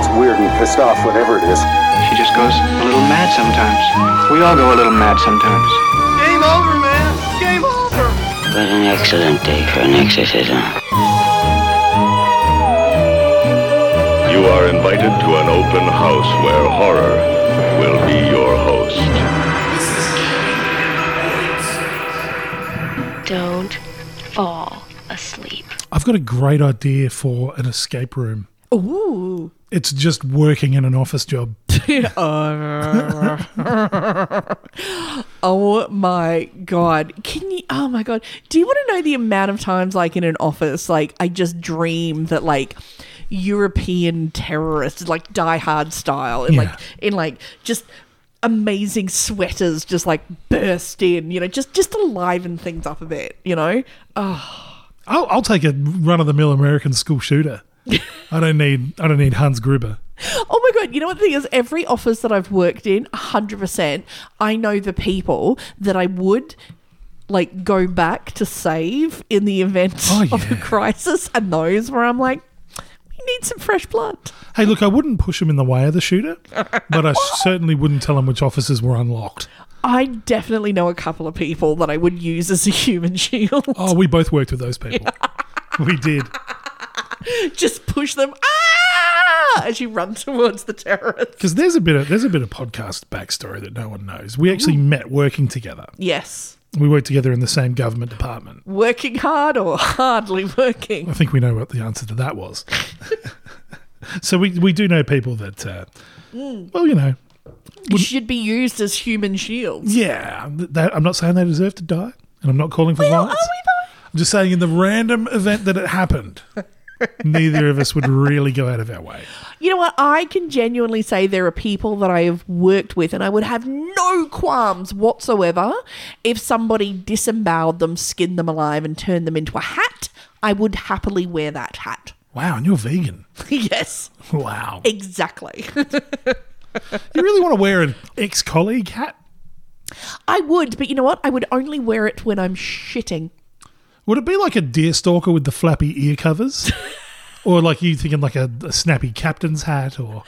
gets weird and pissed off, whatever it is. She just goes a little mad sometimes. We all go a little mad sometimes. Game over, man. Game over. What an excellent day for an exorcism. You are invited to an open house where horror will be your host. Don't fall asleep. I've got a great idea for an escape room. Ooh. It's just working in an office job. oh my god. Can you oh my god. Do you want to know the amount of times like in an office like I just dream that like European terrorists like die hard style and Yeah. like in like just amazing sweaters just like burst in, you know, just just to liven things up a bit, you know? Oh, I'll, I'll take a run of the mill American school shooter. I don't need I don't need Hans Gruber. Oh my god! You know what the thing is? Every office that I've worked in, hundred percent, I know the people that I would like go back to save in the event Oh, of a crisis, and those where I'm like, we need some fresh blood. Hey, look, I wouldn't push him in the way of the shooter, but I certainly wouldn't tell him which offices were unlocked. I definitely know a couple of people that I would use as a human shield. Oh, we both worked with those people. We did. Just push them ah as you run towards the terrorists. Because there's a bit of there's a bit of podcast backstory that no one knows. We actually met working together. Yes, We worked together in the same government department. working hard or hardly working. I think we know what the answer to that was. so we we do know people that, uh, Mm. well, you know, Should be used as human shields. yeah. I'm not saying they deserve to die, and I'm not calling for Well, are we violence. though? I'm just saying, in the random event that it happened, neither of us would really go out of our way. You know what? I can genuinely say there are people that I have worked with, and I would have no qualms whatsoever if somebody disemboweled them, skinned them alive, and turned them into a hat. I would happily wear that hat. Wow, and you're vegan. yes, Wow. exactly. You really want to wear an ex-colleague hat? I would, but you know what? I would only wear it when I'm shitting. Would it be like a deer stalker with the flappy ear covers? or like you thinking like a, a snappy captain's hat or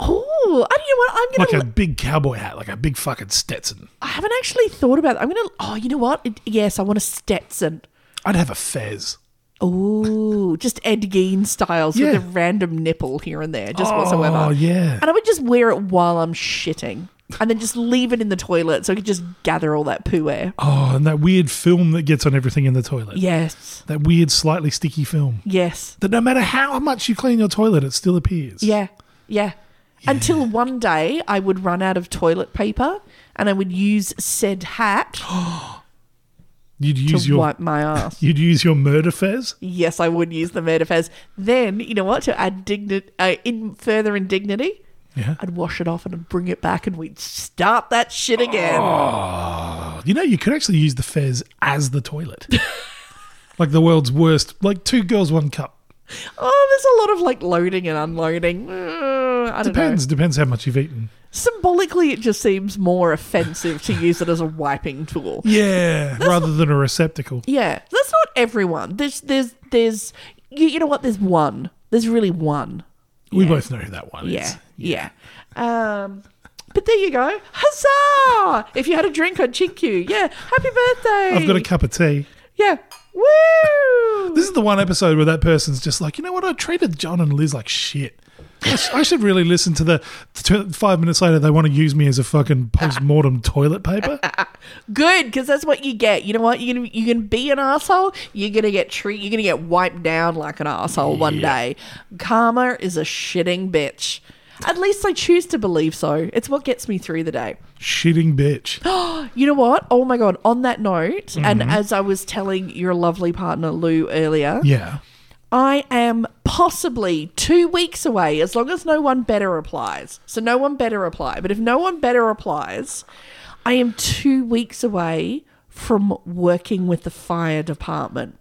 Oh, and you know what? I'm like gonna. a big cowboy hat, like a big fucking Stetson. I haven't actually thought about. It. I'm gonna. Oh, you know what? It- yes, I want a Stetson. I'd have a fez. Oh, just Ed Gein styles Yeah. with a random nipple here and there, just oh, whatsoever. Oh, yeah. And I would just wear it while I'm shitting. And then just leave it in the toilet so I could just gather all that poo air. Oh, and that weird film that gets on everything in the toilet. Yes. That weird, slightly sticky film. Yes. That no matter how much you clean your toilet, it still appears. Yeah. Yeah. Until one day I would run out of toilet paper and I would use said hat You'd use to your wipe my ass. you'd use your murder fez. yes, I would use the murder fez. Then, you know what? To add dignity, uh, in further indignity, Yeah. I'd wash it off and I'd bring it back and we'd start that shit again. Oh, you know, you could actually use the fez as the toilet. like the world's worst, like two girls, one cup. Oh, there's a lot of like loading and unloading. Mm, I don't Depends. know. Depends how much you've eaten. Symbolically, it just seems more offensive to use it as a wiping tool. Yeah, rather than a receptacle. Yeah, that's not everyone. There's, there's, there's. You, you know what? There's one. There's really one. We both know who that one Yeah, is. Yeah. Um, but there you go. Huzzah! If you had a drink, I'd chink you. Yeah. Happy birthday. I've got a cup of tea. Yeah. Woo! This is the one episode where that person's just like, you know what? I treated John and Liz like shit. I, sh- I should really listen to the five minutes later. They want to use me as a fucking post mortem toilet paper. Good, because that's what you get. You know what? You're gonna you can be an asshole. You're gonna get treat. You're gonna get wiped down like an asshole one day. Karma is a shitting bitch. At least I choose to believe so. It's what gets me through the day. Shitting bitch. You know what? Oh my god! On that note, and mm-hmm. as I was telling your lovely partner Lou earlier, Yeah. I am possibly two weeks away, as long as no one better applies. So no one better apply. But if no one better applies, I am two weeks away from working with the fire department.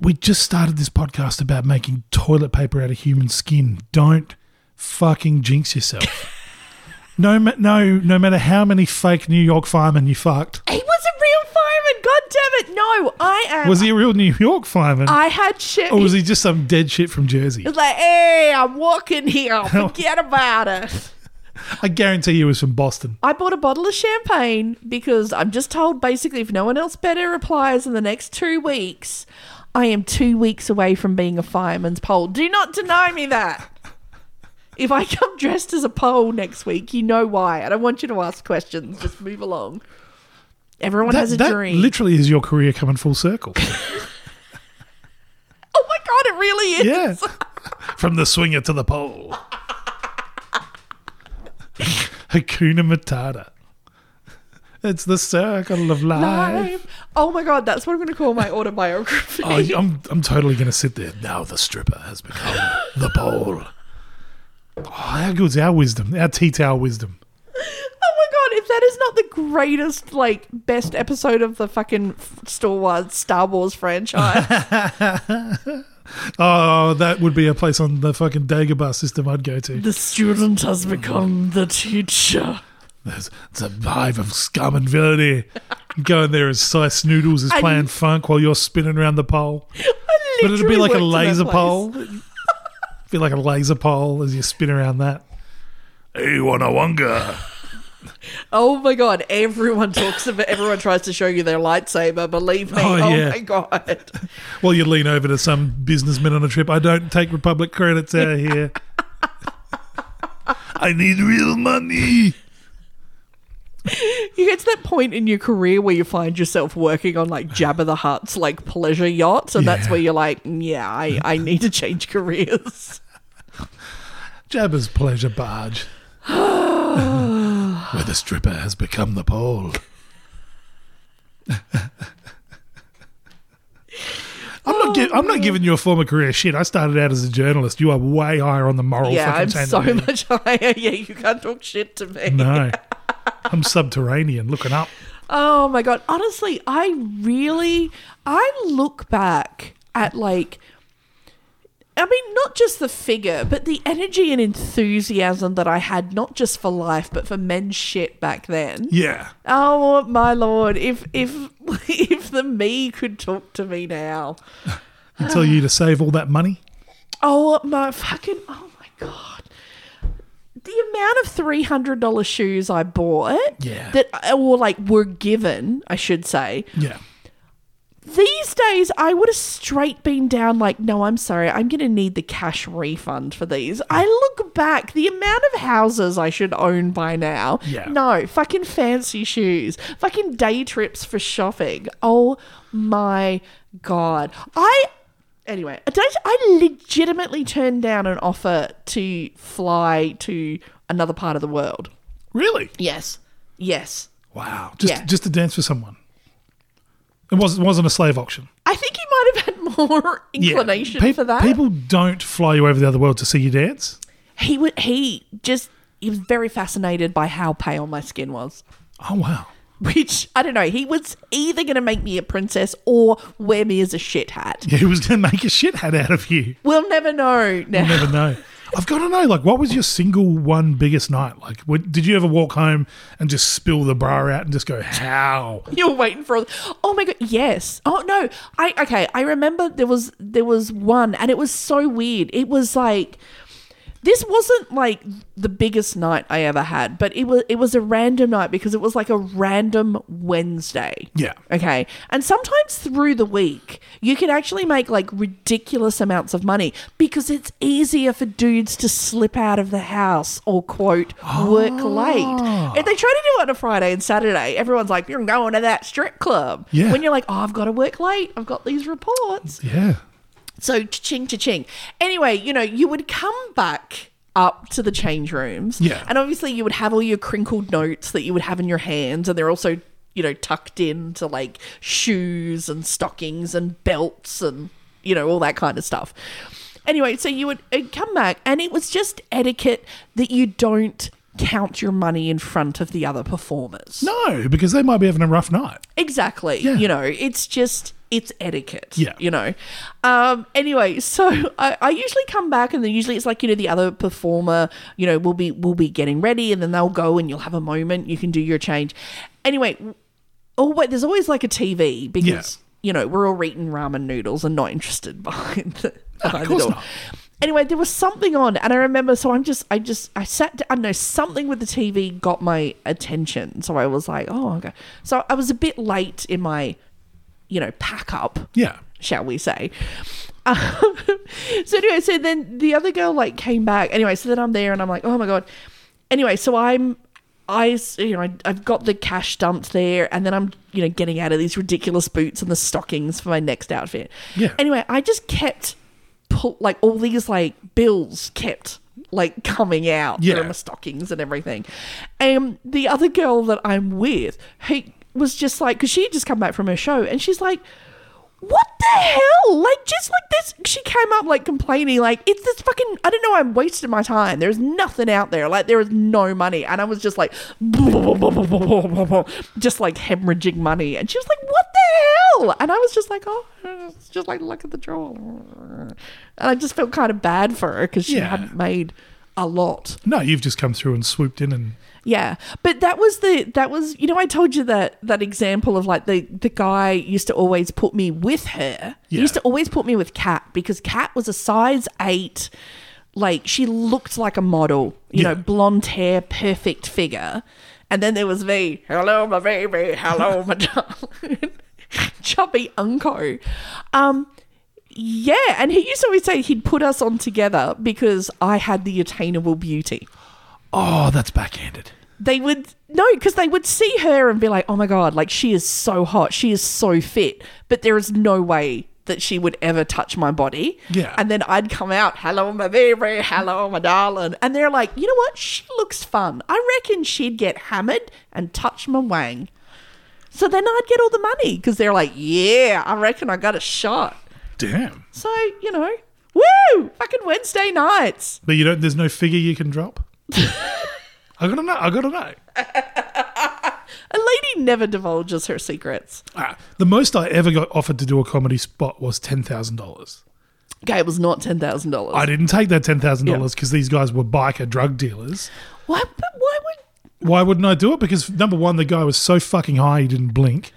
We just started this podcast about making toilet paper out of human skin. Don't fucking jinx yourself. no, no, no matter how many fake New York firemen you fucked. He was a real fireman. God damn it! No, I am. Was he a real New York fireman? I had shit. or was he just some dead shit from Jersey? It's like, hey, I'm walking here. Forget about it. I guarantee he was from Boston. I bought a bottle of champagne because I'm just told basically if no one else better replies in the next two weeks, I am two weeks away from being a fireman's pole. Do not deny me that. If I come dressed as a pole next week, you know why. I don't want you to ask questions. Just move along. Everyone has a that dream. literally is your career coming full circle. oh my god, it really is. yeah. From the swinger to the pole. Hakuna Matata. It's the circle of life. Live. Oh my god, that's what I'm going to call my autobiography. Oh, I'm, I'm totally going to sit there. Now the stripper has become the pole. Oh, how good's our wisdom? Our tea towel wisdom. Oh my god, if that is not the greatest, like, best episode of the fucking Star Wars, Star Wars franchise. Oh, that would be a place on the fucking Dagobah system I'd go to. the student has become the teacher. There's, it's a hive of scum and villainy. Go in there as Sy Snootles is I- playing funk while you're spinning around the pole. But it'd be like a worked in that laser pole. Be like a laser pole as you spin around that. Hey, wanna. Oh my god, everyone talks about everyone tries to show you their lightsaber, believe me. Oh, Oh, yeah. my god. Well, you lean over to some businessman on a trip. I don't take Republic credits out here. I need real money. You get to that point in your career where you find yourself working on like Jabba the Hutt's like pleasure yachts, and that's where you're like, yeah, I, I need to change careers. Jabba's pleasure barge. Where the stripper has become the pole. I'm not. Gi- I'm not giving you a former career shit. I started out as a journalist. You are way higher on the moral yeah, I'm so much higher. Yeah, you can't talk shit to me. No, I'm subterranean, looking up. Oh my god. Honestly, I really I look back at like I mean, not just the figure, but the energy and enthusiasm that I had, not just for life, but for men's shit back then. Yeah, Oh my lord! If if if the me could talk to me now, I tell you to save all that money. oh my fucking oh my god! The amount of three hundred dollar shoes I bought, Yeah. that uh, or like were given, I should say, Yeah, These days, I would have straight been down like, no, I'm sorry, I'm going to need the cash refund for these. I look back, the amount of houses I should own by now. Yeah. No, fucking fancy shoes, fucking day trips for shopping. Oh my God. I. Anyway, I don't- I legitimately turned down an offer to fly to another part of the world. really? Yes. Yes. Wow, just Yeah. just to dance for someone. It wasn't wasn't a slave auction. I think he might have had more inclination Pe- for that. People don't fly you over the other world to see you dance. he would he just he was very fascinated by how pale my skin was Oh wow. which i don't know he was either going to make me a princess or wear me as a shit hat Yeah, he was going to make a shit hat out of you. we'll never know now You never know. I've got to know, like, what was your single one biggest night? Like, what, did you ever walk home and just spill the bra out and just go, how? you're waiting for oh my god yes oh no i okay i remember there was there was one and it was so weird it was like this wasn't like the biggest night I ever had, but it was it was a random night because it was like a random Wednesday. Yeah. Okay. And sometimes through the week, you can actually make like ridiculous amounts of money because it's easier for dudes to slip out of the house or quote work ah. late. If they try to do it on a Friday and Saturday, everyone's like, You're going to that strip club. Yeah. When you're like, Oh, I've got to work late. I've got these reports. Yeah. So ching ching. Anyway, you know, you would come back up to the change rooms. Yeah. And obviously you would have all your crinkled notes that you would have in your hands and they're also, you know, tucked into like shoes and stockings and belts and, you know, all that kind of stuff. Anyway, so you would uh, come back and it was just etiquette that you don't count your money in front of the other performers. No, because they might be having a rough night. Exactly. Yeah. You know, it's just it's etiquette. Yeah. You know. Um anyway, so I, I usually come back and then usually it's like, you know, the other performer, you know, will be will be getting ready and then they'll go and you'll have a moment, you can do your change. Anyway, oh wait, there's always like a TV because Yeah. you know we're all eating ramen noodles and not interested behind the, behind the course door. not. Anyway, there was something on, and I remember. So I'm just, I just, I sat. I don't know something with the TV got my attention. So I was like, oh, okay. So I was a bit late in my, you know, pack up Yeah. shall we say. Um, so anyway, so then the other girl like came back. Anyway, so then I'm there and I'm like, oh my god. Anyway, so I'm, I you know I, I've got the cash dumped there, and then I'm you know getting out of these ridiculous boots and the stockings for my next outfit. Yeah. Anyway, I just kept pull like all these like bills kept like coming out Yeah. from my stockings and everything. And the other girl that I'm with, he was just like, because she had just come back from her show, and she's like, what the hell? Like, just like this, she came up like complaining, like, it's this fucking, I don't know, I'm wasting my time. There's nothing out there. Like, there is no money. And I was just like, just like hemorrhaging money. And she was like, what the hell? And I was just like, oh, it's just like luck of the draw. And I just felt kind of bad for her because she Yeah. hadn't made a lot. No, you've just come through and swooped in and Yeah, but that was the that was you know I told you that that example of like the the guy used to always put me with her. He used to always put me with Cat because Cat was a size eight. Like she looked like a model, you know, blonde hair, perfect figure. And then there was me, hello my baby, hello my darling, chubby unco. Um, yeah, and he used to always say he'd put us on together because I had the attainable beauty oh, that's backhanded. they would no because they would see her and be like oh my god like she is so hot she is so fit but there is no way that she would ever touch my body Yeah. and then i'd come out hello my baby hello my darling and they're like you know what she looks fun i reckon she'd get hammered and touch my wang so then i'd get all the money because they're like yeah i reckon i got a shot Damn. so you know woo fucking wednesday nights But you don't. There's no figure you can drop. I gotta know. I gotta know. a lady never divulges her secrets Ah, the most I ever got offered to do a comedy spot was ten thousand dollars. okay it was not $10000 I didn't take that ten thousand dollars because these guys were biker drug dealers. Why? But why would? Why wouldn't I do it? Because number one, the guy was so fucking high he didn't blink.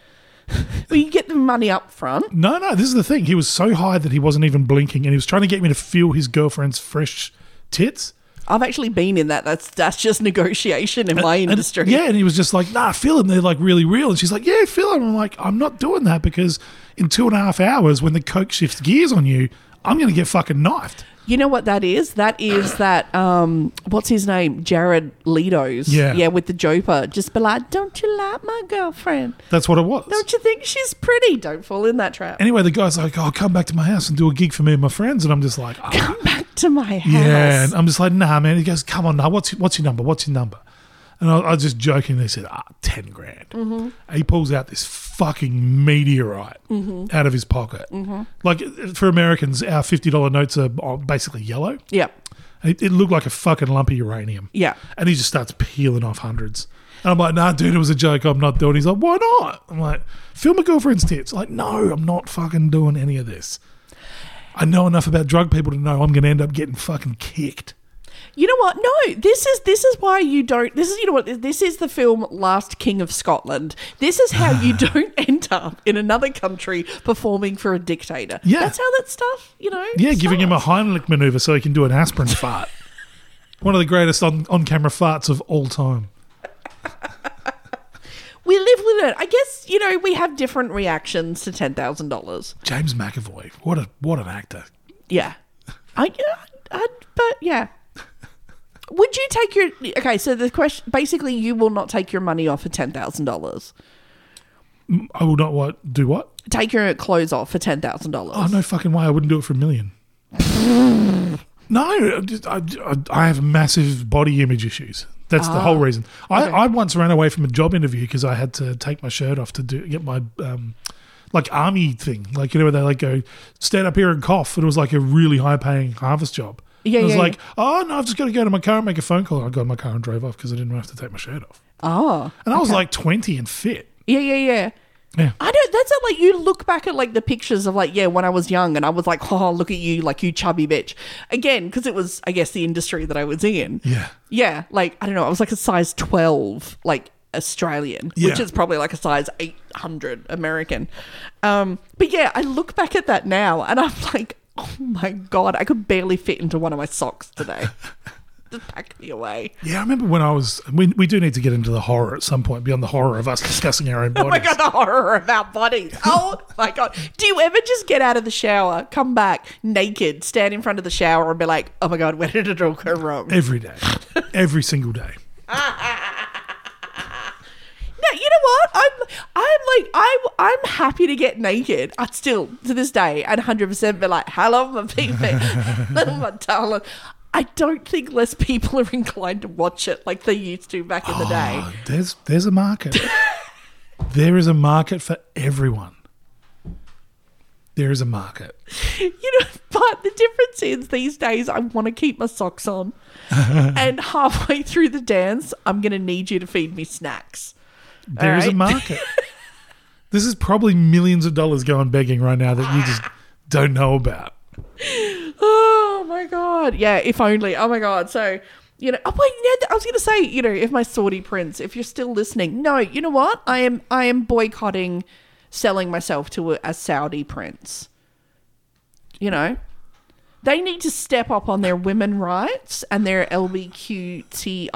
Well, you get the money up front. No, no, this is the thing. He was so high that he wasn't even blinking, and he was trying to get me to feel his girlfriend's fresh tits. I've actually been in that. That's that's just negotiation in my And- industry. yeah, and he was just like, "Nah, feel them. They're like really real." And she's like, "Yeah, feel them." I'm like, "I'm not doing that because in two and a half hours, when the coke shifts gears on you, I'm gonna get fucking knifed." You know what that is? That is that. Um, what's his name? Jared Leto's. Yeah. Yeah, with the Joker. Just be like, don't you like my girlfriend? That's what it was. Don't you think she's pretty? Don't fall in that trap. Anyway, the guy's like, "Oh, come back to my house and do a gig for me and my friends," and I'm just like, "Ah." Come back to my house. "Yeah," and I'm just like, "Nah, man." He goes, "Come on, now, what's what's your number? What's your number?" And I, I was just jokingly said, "Ah, ten grand." Mm-hmm. And he pulls out this fucking meteorite Mm-hmm. out of his pocket. Like for Americans, our fifty dollar notes are basically yellow. Yeah. It, it looked like a fucking lump of uranium. Yeah. And he just starts peeling off hundreds. And I'm like, nah, dude, it was a joke. I'm not doing it. He's like, why not? I'm like, film my girlfriend's tits. Like, no, I'm not fucking doing any of this. I know enough about drug people to know I'm going to end up getting fucking kicked. You know what? No, this is this is why you don't. This is you know what? This is the film Last King of Scotland. This is how you don't end up in another country performing for a dictator. Yeah. that's how that stuff. You know. Yeah, giving him a. Heimlich maneuver so he can do an aspirin fart. One of the greatest on, on camera farts of all time. We live with it. I guess you know we have different reactions to ten thousand dollars. James McAvoy, what a what an actor. Yeah, I, yeah, I, but yeah. Would you take your okay? So the question, basically, you will not take your money off for ten thousand dollars. I will not what do what? Take your clothes off for ten thousand dollars. Oh no fucking way! I wouldn't do it for a million. no, I, just- I, I- I have massive body image issues. That's the whole reason. I, I once ran away from a job interview because I had to take my shirt off to do get my um, like army thing, like you know where they like go stand up here and cough. It was like a really high paying harvest job. Yeah, it was yeah, like, oh no, I've just got to go to my car and make a phone call. I got in my car and drove off because I didn't have to take my shirt off. Oh, And I was like twenty and fit. yeah, yeah, yeah. Yeah. I don't. That's not like you look back at like the pictures of like yeah when I was young and I was like oh look at you like you chubby bitch again because it was I guess the industry that I was in Yeah. yeah like I don't know I was like a size twelve like Australian, which is probably like a size 800 American. Um, but yeah, I look back at that now and I'm like, oh my God, I could barely fit into one of my socks today. Just pack me away. Yeah, I remember when I was. We, we do need to get into the horror at some point beyond the horror of us discussing our own Oh my bodies. god, the horror of our bodies. Oh my god. Do you ever just get out of the shower, come back naked, stand in front of the shower and be like, oh my god, where did it all go wrong? Every day, every single day. No, you know what? I'm I'm like I'm I'm happy to get naked. I still to this day and 100 percent be like, hello my baby, my darling. I don't think less people are inclined to watch it like they used to back in the day. Oh, there's there's a market. there is a market for everyone. There is a market. You know, but the difference is these days I want to keep my socks on, and halfway through the dance, I'm gonna need you to feed me snacks. There is a market. this is probably millions of dollars going begging right now that you just don't know about. Oh my god! Yeah, if only. Oh my god! So. You know, oh wait, yeah, I was gonna say, you know, if my Saudi prince, if you're still listening, no, you know what? I am, I am boycotting selling myself to a, a Saudi prince. You know, they need to step up on their women rights and their LBQTIA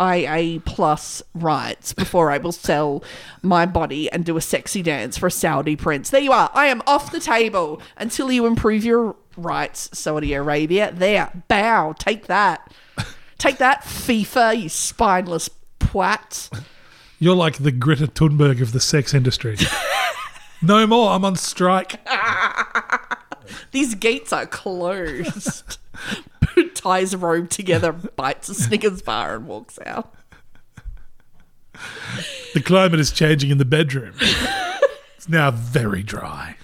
plus rights before I will sell my body and do a sexy dance for a Saudi prince. There you are. I am off the table until you improve your rights, Saudi Arabia. There, bow. Take that. Take that, FIFA, you spineless twats. You're like the Greta Thunberg of the sex industry. no more. I'm on strike. These gates are closed. Ties a robe together, bites a Snickers bar, and walks out. The climate is changing in the bedroom. It's now very dry.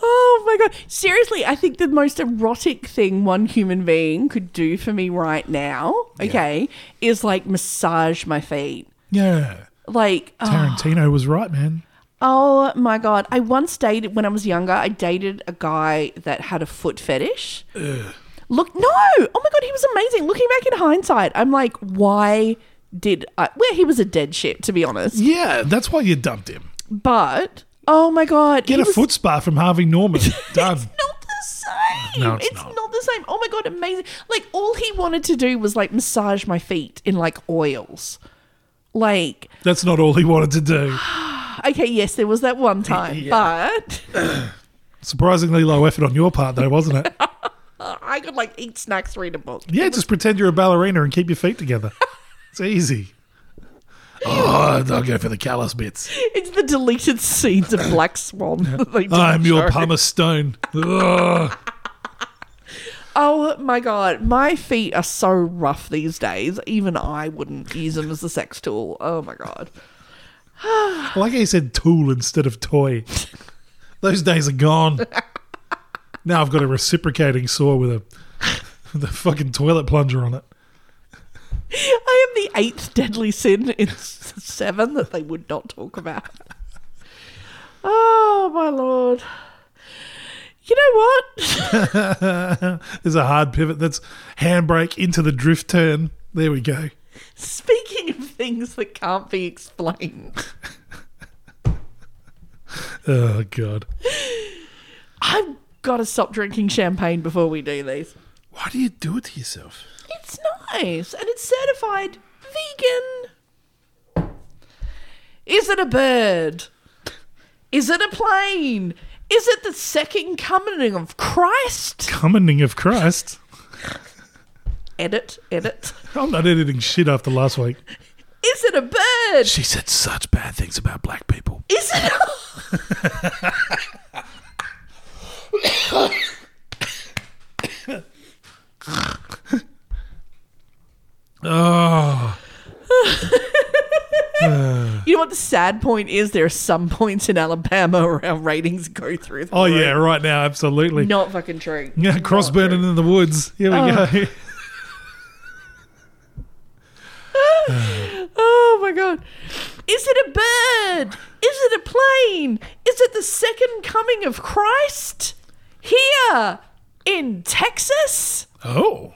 Oh my god. Seriously, I think the most erotic thing one human being could do for me right now, okay, is like massage my feet. Yeah. Like, oh, Tarantino ah. was right, man. Oh my god. I once dated, when I was younger, I dated a guy that had a foot fetish. Look, no! Oh my god, he was amazing. Looking back in hindsight, I'm like, why did I? Well, he was a dead shit, to be honest. Yeah, that's why you dumped him. But, oh my god. Get he a was- foot spa from Harvey Norman. Done. It's not the same. No, it's not. the same. Oh my god, amazing! Like all he wanted to do was like massage my feet in like oils. Like, That's not all he wanted to do. okay, yes, there was that one time, but Surprisingly low effort on your part, though, wasn't it? I could like eat snacks, read a book. Yeah, just pretend you're a ballerina and keep your feet together. It's easy. Oh, I'll go for the callous bits. It's the deleted scenes of Black Swan. that they didn't I'm your pumice stone. Ugh. Oh my god, my feet are so rough these days. Even I wouldn't use them as a sex tool. Oh my god. I like how you said tool instead of toy. Those days are gone. Now I've got a reciprocating saw with a with a fucking toilet plunger on it. I am the eighth deadly sin in seven that they would not talk about. Oh my lord. You know what? There's a hard pivot. That's handbrake into the drift turn. There we go. Speaking of things that can't be explained, Oh god. I've got to stop drinking champagne before we do these. Why do you do it to yourself? It's nice and it's certified vegan. Is it a bird? Is it a plane? Is it the second coming of Christ? Commoning of Christ. Edit, edit. I'm not editing shit after last week. Is it a bird? She said such bad things about black people. Is it? Oh, You know what the sad point is? There are some points in Alabama where our ratings go through. The oh roof. yeah, right now, absolutely. Not fucking true. Yeah, cross Not burning true. in the woods. Here we oh. go. Oh my god. Is it a bird? Is it a plane? Is it the second coming of Christ? Here in Texas? Oh,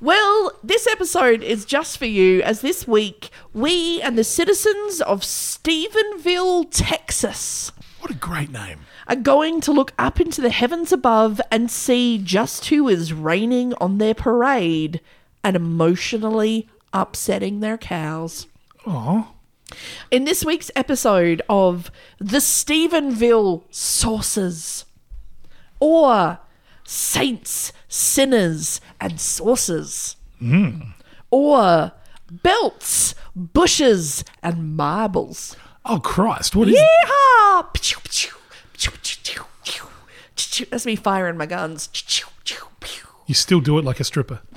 Well, this episode is just for you, as this week we and the citizens of Stephenville, Texas, What a great name. are going to look up into the heavens above and see just who is reigning on their parade and emotionally upsetting their cows. Oh, In this week's episode of The Stephenville Saucers, or Saints, Sinners, and Saucers, hmm. or Belts, Bushes, and Marbles. oh Christ! What is? Yeehaw! That's me firing my guns. You still do it like a stripper.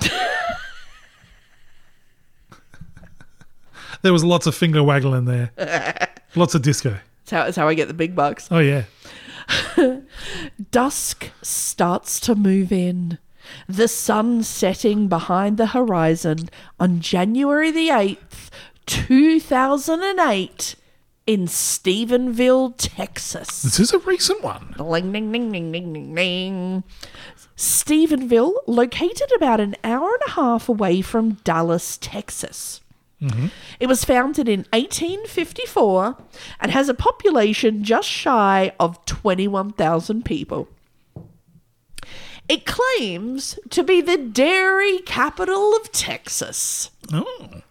there was lots of finger waggling there. Lots of disco. That's how, that's how I get the big bucks. Oh yeah. Dusk starts to move in. The sun setting behind the horizon on January the 8th, 2008, in Stephenville, Texas. This is a recent one. Ling, ding, ding, ding, ding, ding, ding. Stephenville, located about an hour and a half away from Dallas, Texas. Mm-hmm. It was founded in 1854 and has a population just shy of 21,000 people. It claims to be the dairy capital of Texas Oh,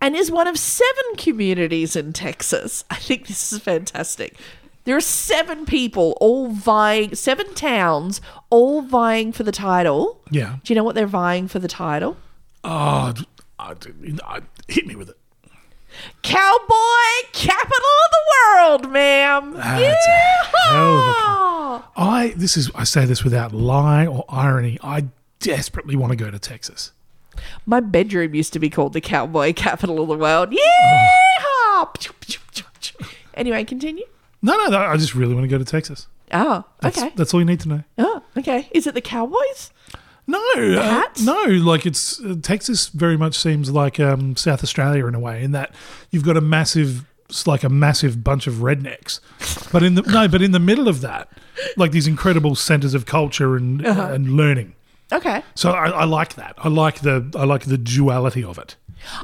and is one of seven communities in Texas. I think this is fantastic. There are seven people all vying, seven towns all vying for the title. yeah. Do you know what they're vying for the title? Oh, I, I, hit me with it. Cowboy capital of the world, ma'am. That's a hell of a I this is I say this without lie or irony. I desperately want to go to Texas. My bedroom used to be called the cowboy capital of the world. Oh. Yeehaw! Anyway, continue. No, no, no I just really want to go to Texas. Oh, That's, okay. that's all you need to know. Oh, okay. Is it the Cowboys? No, uh, no, like it's uh, Texas. Very much seems like um, South Australia in a way, in that you've got a massive, it's like a massive bunch of rednecks, but in the no, but in the middle of that, like these incredible centers of culture and Uh-huh. and learning. Okay. So I, I like that. I like the I like the duality of it.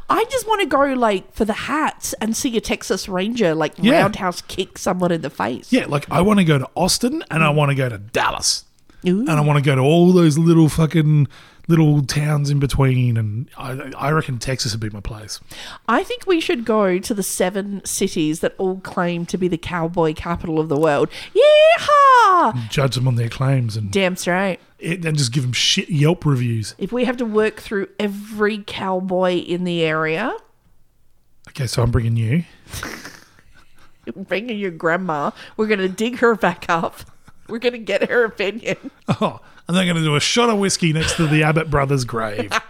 I just want to go like for the hats and see a Texas Ranger like Yeah. roundhouse kick someone in the face. Yeah, like I want to go to Austin and I want to go to Dallas. Ooh. and I want to go to all those little fucking little towns in between. And I, I reckon Texas would be my place. I think we should go to the seven cities that all claim to be the cowboy capital of the world. Yeehaw! Judge them on their claims and, Damn straight. it, and just give them shit Yelp reviews. If we have to work through every cowboy in the area, Okay, so I'm bringing you. bringing your grandma, we're going to dig her back up. We're going to get her opinion. Oh, and they're going to do a shot of whiskey next to the Abbott brothers' grave.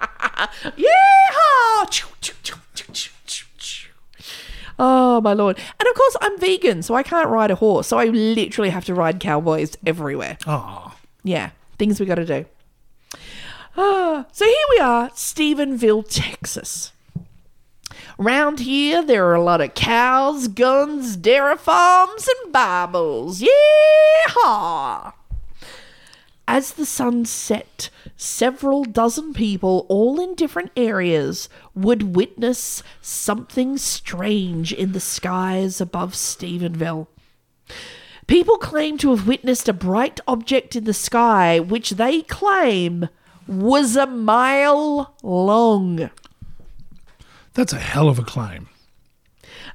Yeehaw! Choo. Oh my lord! And of course, I'm vegan, so I can't ride a horse. So I literally have to ride cowboys everywhere. Oh, Yeah, things we got to do. Ah, so here we are, Stephenville, Texas. Round here, there are a lot of cows, guns, dairy farms, and Bibles. Yeehaw! As the sun set, several dozen people, all in different areas, would witness something strange in the skies above Stephenville. People claim to have witnessed a bright object in the sky, which they claim was a mile long. That's a hell of a claim.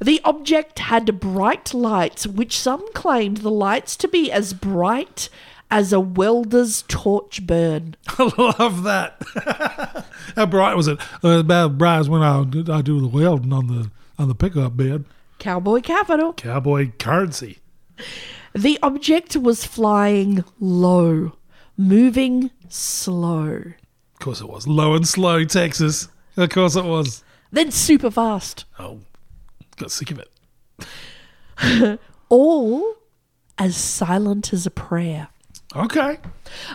The object had bright lights, which some claimed the lights to be as bright as a welder's torch burn. I love that. How bright was it? Uh, about bright as when I, do- I do the welding on the on the pickup bed. Cowboy capital. Cowboy currency. The object was flying low, moving slow, Of course it was. Low and slow, Texas. Of course it was. Then super fast. Oh, got sick of it. All as silent as a prayer. Okay.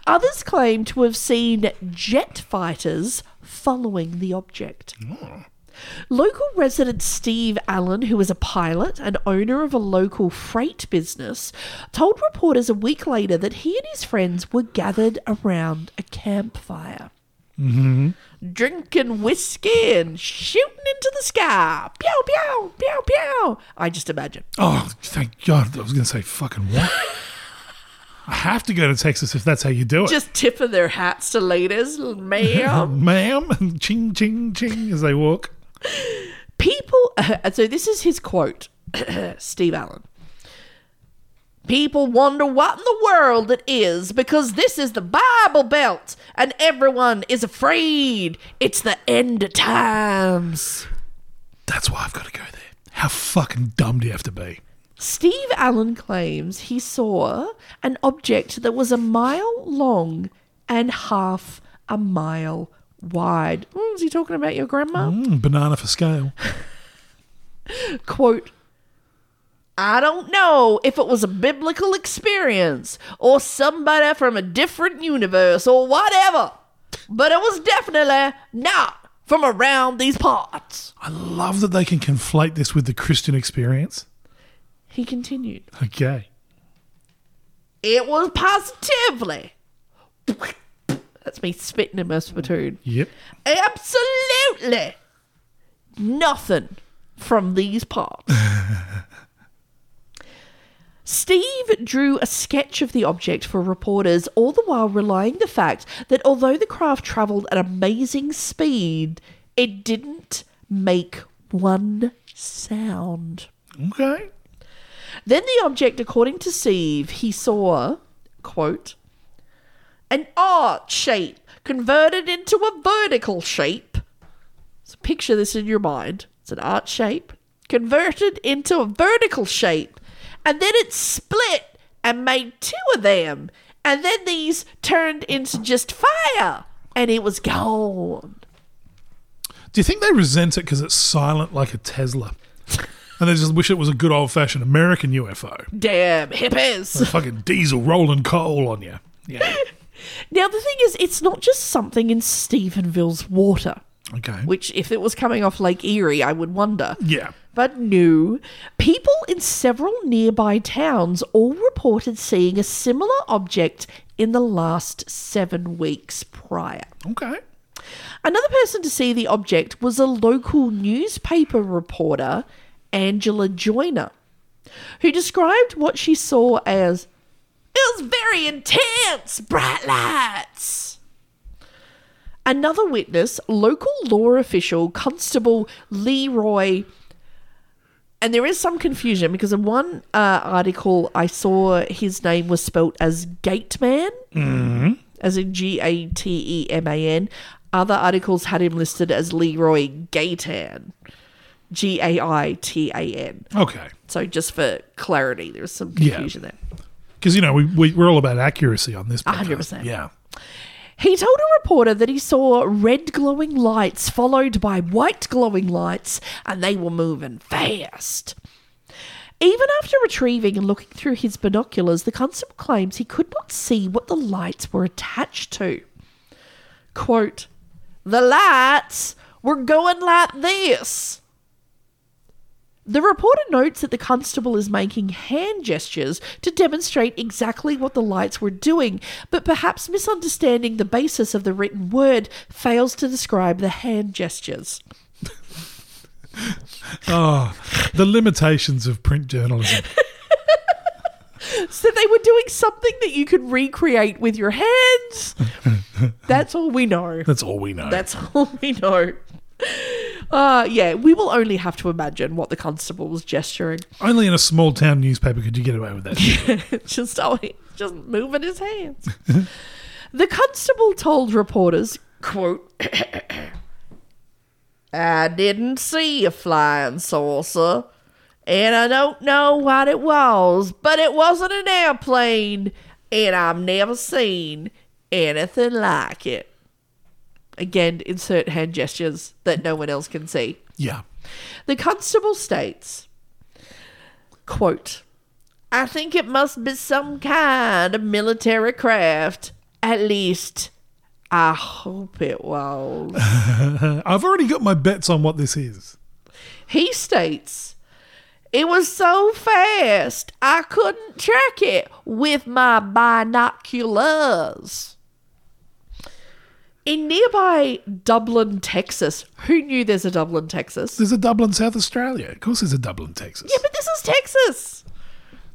Others claim to have seen jet fighters following the object. Hmm. Local resident Steve Allen, who is a pilot and owner of a local freight business, told reporters a week later that he and his friends were gathered around a campfire. Mm-hmm. Drinking whiskey and shooting into the sky. Pew, pew, pew, pew. I just imagine. Oh, thank God. I was going to say fucking what? I have to go to Texas if that's how you do it. Just tipping their hats to ladies. Ma'am. Ma'am, and ching, ching, ching as they walk. People, so this is his quote, Steve Allen. People wonder what in the world it is because this is the Bible Belt and everyone is afraid. It's the end of times. That's why I've got to go there. How fucking dumb do you have to be? Steve Allen claims he saw an object that was a mile long and half a mile wide. Mm, is he talking about your grandma? Mm, banana for scale. quote I don't know if it was a biblical experience or somebody from a different universe or whatever, but it was definitely not from around these parts. I love that they can conflate this with the Christian experience. He continued, Okay. It was positively. That's me spitting in my spittoon. Yep. Absolutely nothing from these parts. Steve drew a sketch of the object for reporters, all the while relying the fact that although the craft travelled at amazing speed, it didn't make one sound. Okay. Then the object, according to Steve, he saw, quote, an arc shape converted into a vertical shape. So picture this in your mind. It's an arc shape converted into a vertical shape. And then it split and made two of them. And then these turned into just fire. And it was gone. Do you think they resent it because it's silent like a Tesla? And they just wish it was a good old fashioned American UFO. Damn hippies. Fucking diesel rolling coal on you. Yeah. Now, the thing is, it's not just something in Stephenville's water. Okay. which if it was coming off Lake Erie, I would wonder. Yeah. But no, people in several nearby towns all reported seeing a similar object in the last seven weeks prior. Okay. Another person to see the object was a local newspaper reporter, Angela Joyner, who described what she saw as it was very intense, bright lights. Another witness, local law official Constable Leroy. And there is some confusion because in one uh, article I saw his name was spelt as Gateman, as in G A T E M A N. Other articles had him listed as Leroy Gaitan, G A I T A N. Okay. So just for clarity, there's some Yeah. confusion there. Because, you know, we, we, we're all about accuracy on this. podcast. 100%. Yeah. He told a reporter that he saw red glowing lights followed by white glowing lights, and they were moving fast. Even after retrieving and looking through his binoculars, the constable claims he could not see what the lights were attached to. Quote, The lights were going like this. The reporter notes that the constable is making hand gestures to demonstrate exactly what the lights were doing, but perhaps misunderstanding the basis of the written word fails to describe the hand gestures. Oh, the limitations of print journalism. So they were doing something that you could recreate with your hands. That's all we know. That's all we know. That's all we know. Uh, yeah, we will only have to imagine what the constable was gesturing. Only in a small town newspaper could you get away with that. just oh, just moving his hands. the constable told reporters, quote, I didn't see a flying saucer, and I don't know what it was, but it wasn't an airplane, and I've never seen anything like it. Again, insert hand gestures that no one else can see. yeah. The constable states, quote, I think it must be some kind of military craft. At least, I hope it was. I've already got my bets on what this is. he states, It was so fast, I couldn't track it with my binoculars. In nearby Dublin, Texas, who knew there's a Dublin, Texas? There's a Dublin, South Australia. Of course, there's a Dublin, Texas. Yeah, but this is Texas.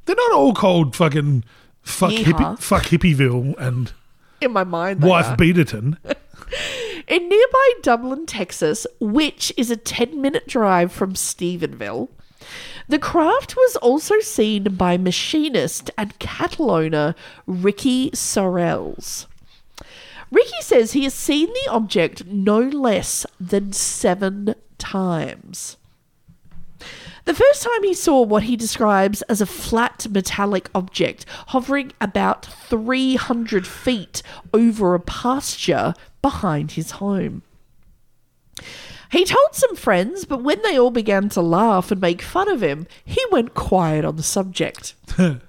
They're not all called fucking fuck Yeehaw. hippie, fuck hippieville and In my mind, wife are. Beaterton. In nearby Dublin, Texas, which is a 10 minute drive from Stephenville, the craft was also seen by machinist and cattle owner Ricky Sorrells. Ricky says he has seen the object no less than seven times. The first time he saw what he describes as a flat metallic object hovering about 300 feet over a pasture behind his home. He told some friends, but when they all began to laugh and make fun of him, he went quiet on the subject.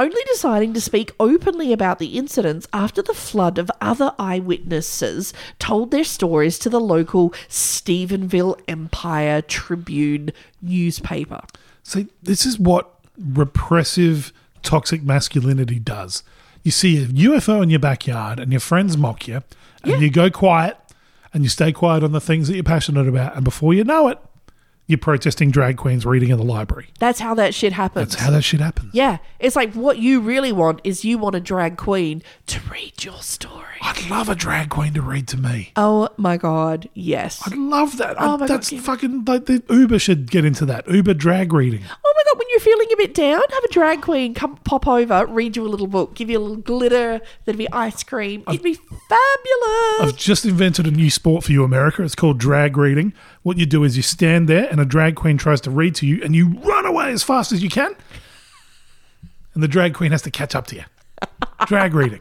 Only deciding to speak openly about the incidents after the flood of other eyewitnesses told their stories to the local Stephenville Empire Tribune newspaper. See, this is what repressive, toxic masculinity does. You see a UFO in your backyard and your friends mock you, and Yeah. you go quiet and you stay quiet on the things that you're passionate about, and before you know it, you're protesting drag queens reading in the library. That's how that shit happens. That's how that shit happens. yeah, it's like what you really want is you want a drag queen to read your story. I'd love a drag queen to read to me. Oh my god, yes. I'd love that. Oh I, my God, that's yeah. fucking like the Uber should get into that. Uber drag reading. Oh my god, when you're feeling a bit down, have a drag queen come pop over, read you a little book, give you a little glitter, there'd be ice cream. It'd be fabulous. I've just invented a new sport for you, America. It's called drag reading. What you do is you stand there and a drag queen tries to read to you and you run away as fast as you can. And the drag queen has to catch up to you. Drag reading.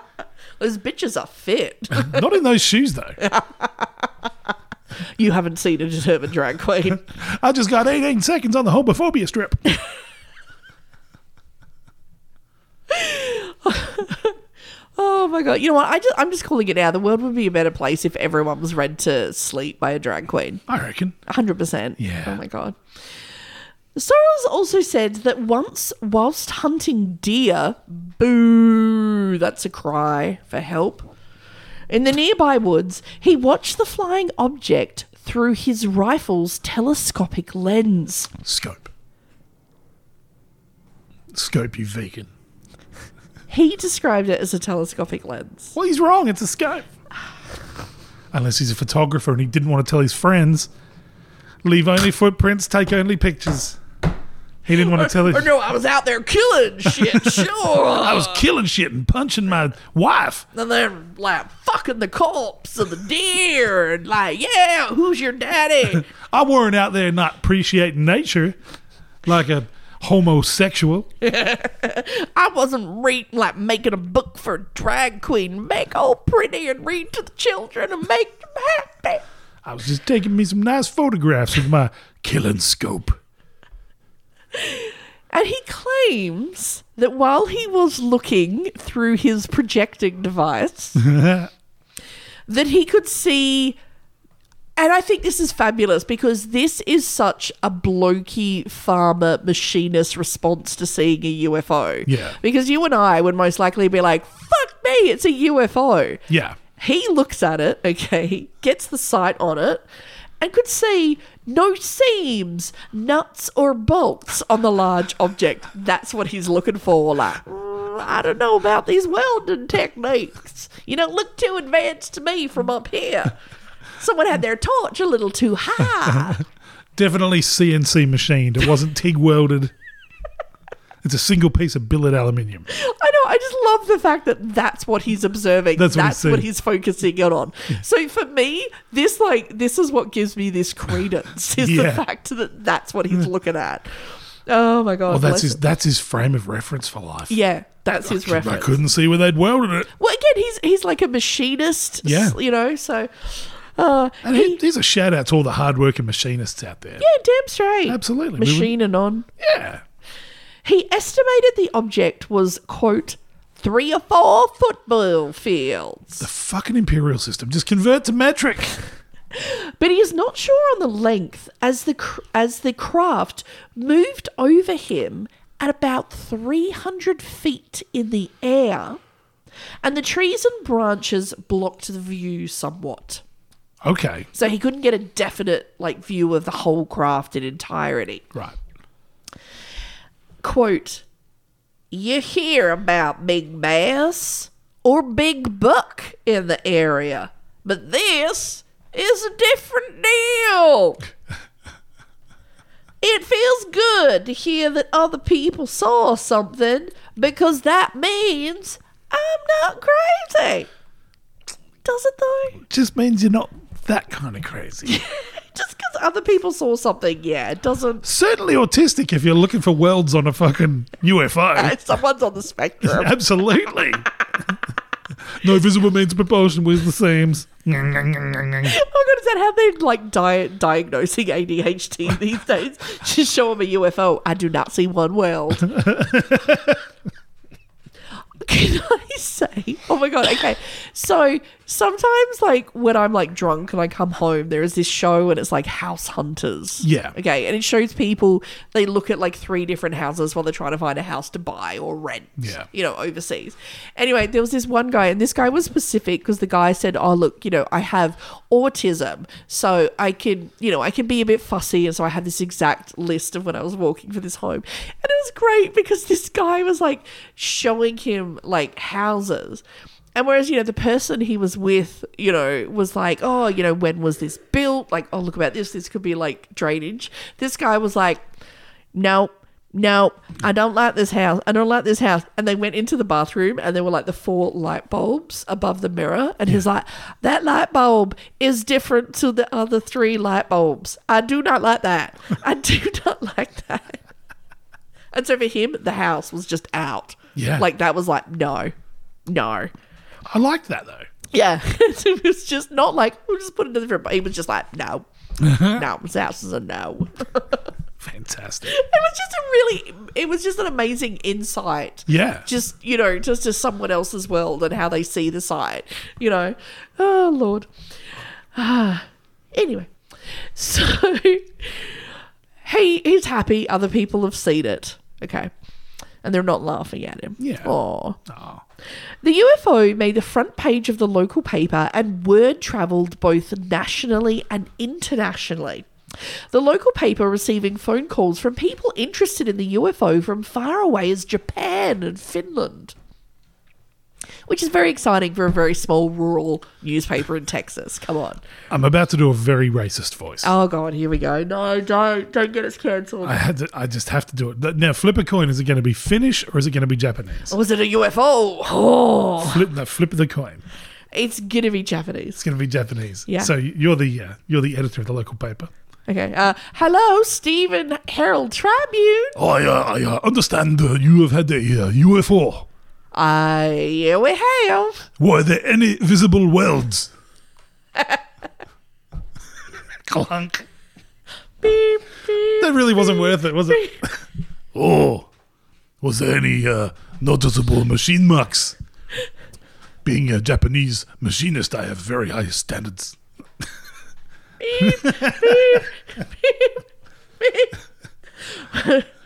Those bitches are fit. Not in those shoes, though. you haven't seen a determined drag queen. I just got 18 seconds on the homophobia strip. Oh my god! You know what? I just I'm just calling it now. The world would be a better place if everyone was read to sleep by a drag queen. I reckon. Hundred percent. Yeah. Oh my god. Sorrells also said that once, whilst hunting deer, boo, that's a cry for help. In the nearby woods, he watched the flying object through his rifle's telescopic lens. Scope. Scope, you vegan. He described it as a telescopic lens. Well, he's wrong. It's a scope. Unless he's a photographer and he didn't want to tell his friends. Leave only footprints, take only pictures. He didn't want to tell oh, his. Or no, I was out there killing shit, sure. I was killing shit and punching my wife. And they're like fucking the corpse of the deer and like, yeah, who's your daddy? I weren't out there not appreciating nature like a homosexual. I wasn't reading like making a book for a drag queen, make all pretty and read to the children and make them happy. I was just taking me some nice photographs with my killing scope. And he claims that while he was looking through his projecting device, that he could see. And I think this is fabulous because this is such a blokey farmer machinist response to seeing a UFO. Yeah. Because you and I would most likely be like, fuck me, it's a UFO. Yeah. He looks at it, okay, gets the sight on it, and could see no seams, nuts, or bolts on the large object. That's what he's looking for. Like, "Mm, I don't know about these welding techniques. You don't look too advanced to me from up here. Someone had their torch a little too high. Definitely CNC machined. It wasn't TIG welded. It's a single piece of billet aluminium. I know. I just love the fact that that's what he's observing. That's That's, what what, he's he's focusing it on. So for me, this like this is what gives me this credence is Yeah. the fact that that's what he's looking at. Oh my god! Well, that's his him. that's his frame of reference for life. Yeah, that's his I reference. I couldn't see where they'd welded it. Well, again, he's he's like a machinist. Yeah. you know. So, uh, And he, he, here's a shout out to all the hardworking machinists out there. yeah, damn straight. Absolutely. Machining on. Yeah. He estimated the object was quote three or four football fields. The fucking imperial system. Just convert to metric. but he is not sure on the length as the cr- as the craft moved over him at about 300 feet in the air And the trees and branches blocked the view somewhat. Okay. So he couldn't get a definite like view of the whole craft in entirety. Right. Quote, you hear about big bass or big buck in the area, but this is a different deal. It feels good to hear that other people saw something because that means I'm not crazy. Does it though? Just means you're not that kind of crazy. Just because other people saw something, yeah, it doesn't. Certainly autistic if you're looking for worlds on a fucking UFO. Someone's on the spectrum. Absolutely. no visible means of propulsion was the same. Oh my god, is that how they're like di- diagnosing ADHD these days? Just show them a UFO. I do not see one world. Can I say? Oh my god. Okay. So sometimes, like when I'm like drunk and I come home, there is this show and it's like House Hunters. Yeah. Okay, and it shows people they look at like three different houses while they're trying to find a house to buy or rent. Yeah. You know, overseas. Anyway, there was this one guy, and this guy was specific because the guy said, "Oh, look, you know, I have autism, so I can, you know, I can be a bit fussy, and so I had this exact list of when I was walking for this home, and it was great because this guy was like showing him like houses." And whereas, you know, the person he was with, you know, was like, oh, you know, when was this built? Like, oh, look about this. This could be like drainage. This guy was like, no, no, I don't like this house. I don't like this house. And they went into the bathroom and there were like the four light bulbs above the mirror. And he's like, that light bulb is different to the other three light bulbs. I do not like that. I do not like that. And so for him, the house was just out. Yeah. Like that was like, no, no. I like that though. Yeah, it was just not like we'll just put it in different. He was just like, no, no, this house is a no. Fantastic. It was just a really, it was just an amazing insight. Yeah. Just you know, just to someone else's world and how they see the site. You know, oh lord. Ah, anyway, so he he's happy. Other people have seen it. Okay. And they're not laughing at him. Yeah. Oh. The UFO made the front page of the local paper and word travelled both nationally and internationally. The local paper receiving phone calls from people interested in the UFO from far away as Japan and Finland. Which is very exciting for a very small rural newspaper in Texas. Come on. I'm about to do a very racist voice. Oh god, here we go. No, don't don't get us cancelled. I had to. I just have to do it. Now, flip a coin. Is it going to be Finnish or is it going to be Japanese? Was it a UFO? Oh, Flip. No, flip the coin. it's gonna be Japanese. It's going to be Japanese. Yeah. So you're the uh, you're the editor of the local paper. Okay. Uh, hello, Stephen Herald Tribune. I uh, I uh, understand uh, you have had a uh, UFO. I yeah, we have. Were there any visible welds? Clunk. Beep, beep. That really wasn't worth it, was it? oh, was there any uh, noticeable machine marks? Being a Japanese machinist, I have very high standards. I'm not,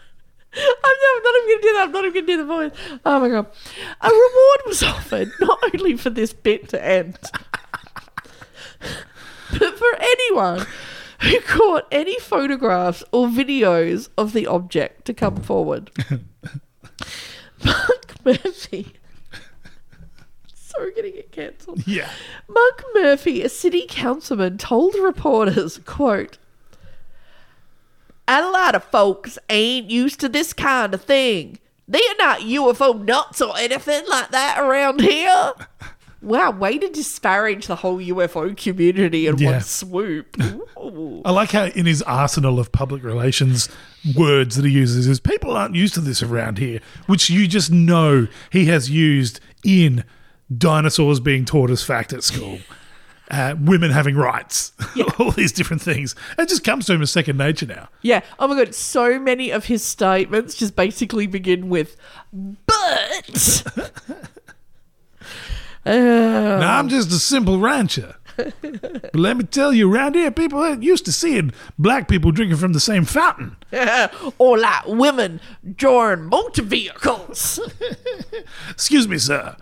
I'm not even going to do that. I'm not even going to do the voice. Oh my god. A reward was offered not only for this bit to end, but for anyone who caught any photographs or videos of the object to come forward. Mark Murphy. Sorry, we're going to get cancelled. Yeah. Mark Murphy, a city councilman, told reporters, quote, a lot of folks ain't used to this kind of thing. They're not UFO nuts or anything like that around here. Wow, way to disparage the whole UFO community in Yeah. one swoop. Ooh. I like how in his arsenal of public relations words that he uses is people aren't used to this around here, which you just know he has used in dinosaurs being taught as fact at school, uh, women having rights, all these different things. It just comes to him as second nature now. Yeah. Oh my god. So many of his statements just basically begin with "but." Uh, Now, I'm just a simple rancher. but let me tell you, around here, people ain't used to seeing black people drinking from the same fountain. or like women drawing motor vehicles. Excuse me, sir.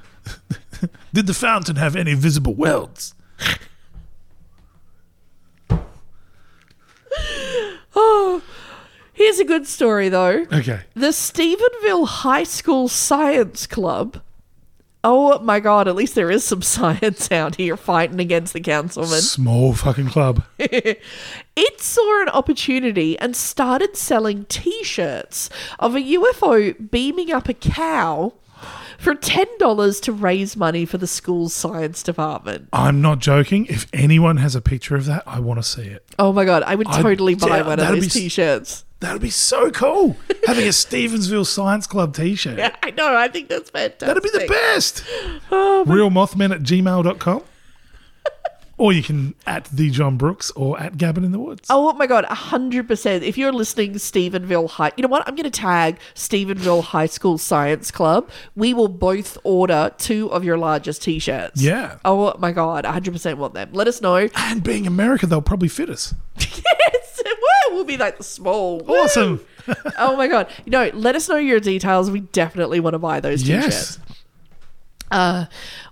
Did the fountain have any visible welds? Oh, here's a good story though. Okay. The Stephenville High School Science Club. Oh my god, at least there is some science out here fighting against the councilman. Small fucking club. It saw an opportunity and started selling t shirts of a UFO beaming up a cow for $10 to raise money for the school's science department. I'm not joking. If anyone has a picture of that, I want to see it. Oh my god, I would I- totally buy yeah, one of that'd those be s- t shirts. That'd be so cool. Having a Stephenville Science Club t shirt. Yeah, I know, I think that's fantastic. That'd be the best. Oh, Realmothmen at gmail.com. or you can at the John Brooks or at Gavin in the Woods. Oh, oh my god, hundred percent. If you're listening, Stephenville High, you know what? I'm going to tag Stephenville High School Science Club. We will both order two of your largest T-shirts. Yeah. Oh my god, hundred percent want them. Let us know. And being America, they'll probably fit us. yes, woo, we'll be like the small. woo. Awesome. oh my god, you know, let us know your details. We definitely want to buy those T-shirts. yes. Uh,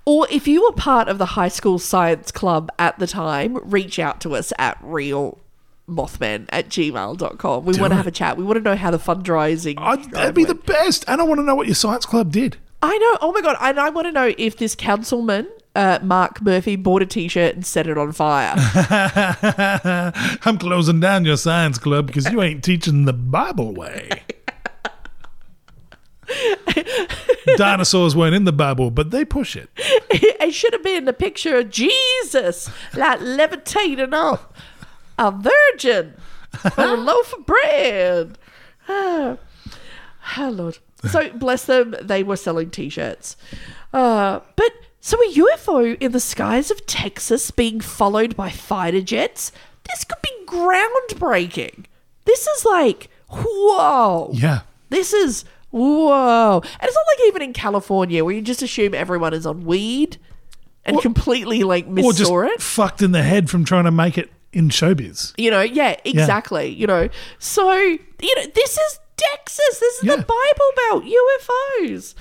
or if you were part of the high school science club at the time, reach out to us at real mothman at gmail.com. We Do want to it. have a chat. We want to know how the fundraising. I'd, that'd be the best. And I want to know what your science club did. I know. Oh my god! And I want to know if this councilman, uh, Mark Murphy, bought a T-shirt and set it on fire. I'm closing down your science club because you ain't teaching the Bible way. Dinosaurs weren't in the Bible, but they push it. it should have been a picture of Jesus, like levitating up a virgin on a loaf of bread. Ah, ah, Lord. So, bless them, they were selling t shirts. Uh, but so a UFO in the skies of Texas being followed by fighter jets, this could be groundbreaking. This is like, whoa. Yeah. This is whoa. And it's not like even in California where you just assume everyone is on weed and Or- completely like Or just it. fucked in the head from trying to make it in showbiz. You know, yeah, exactly. You know, so you know, this is Texas. This is Yeah. the Bible Belt. UFOs.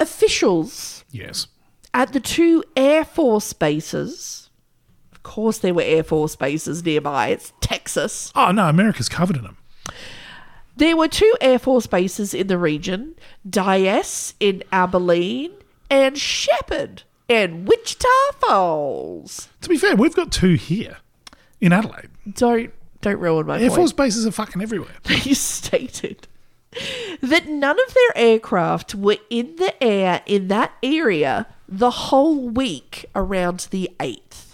Officials Yes. at the two Air Force bases. Of course, there were Air Force bases nearby. It's Texas. Oh, no, America's covered in them. There were two Air Force bases in the region Dyess in Abilene and Sheppard in Wichita Falls. To be fair, we've got two here in Adelaide. Don't don't ruin my Air point. Force bases are fucking everywhere. They stated that none of their aircraft were in the air in that area the whole week around the 8th.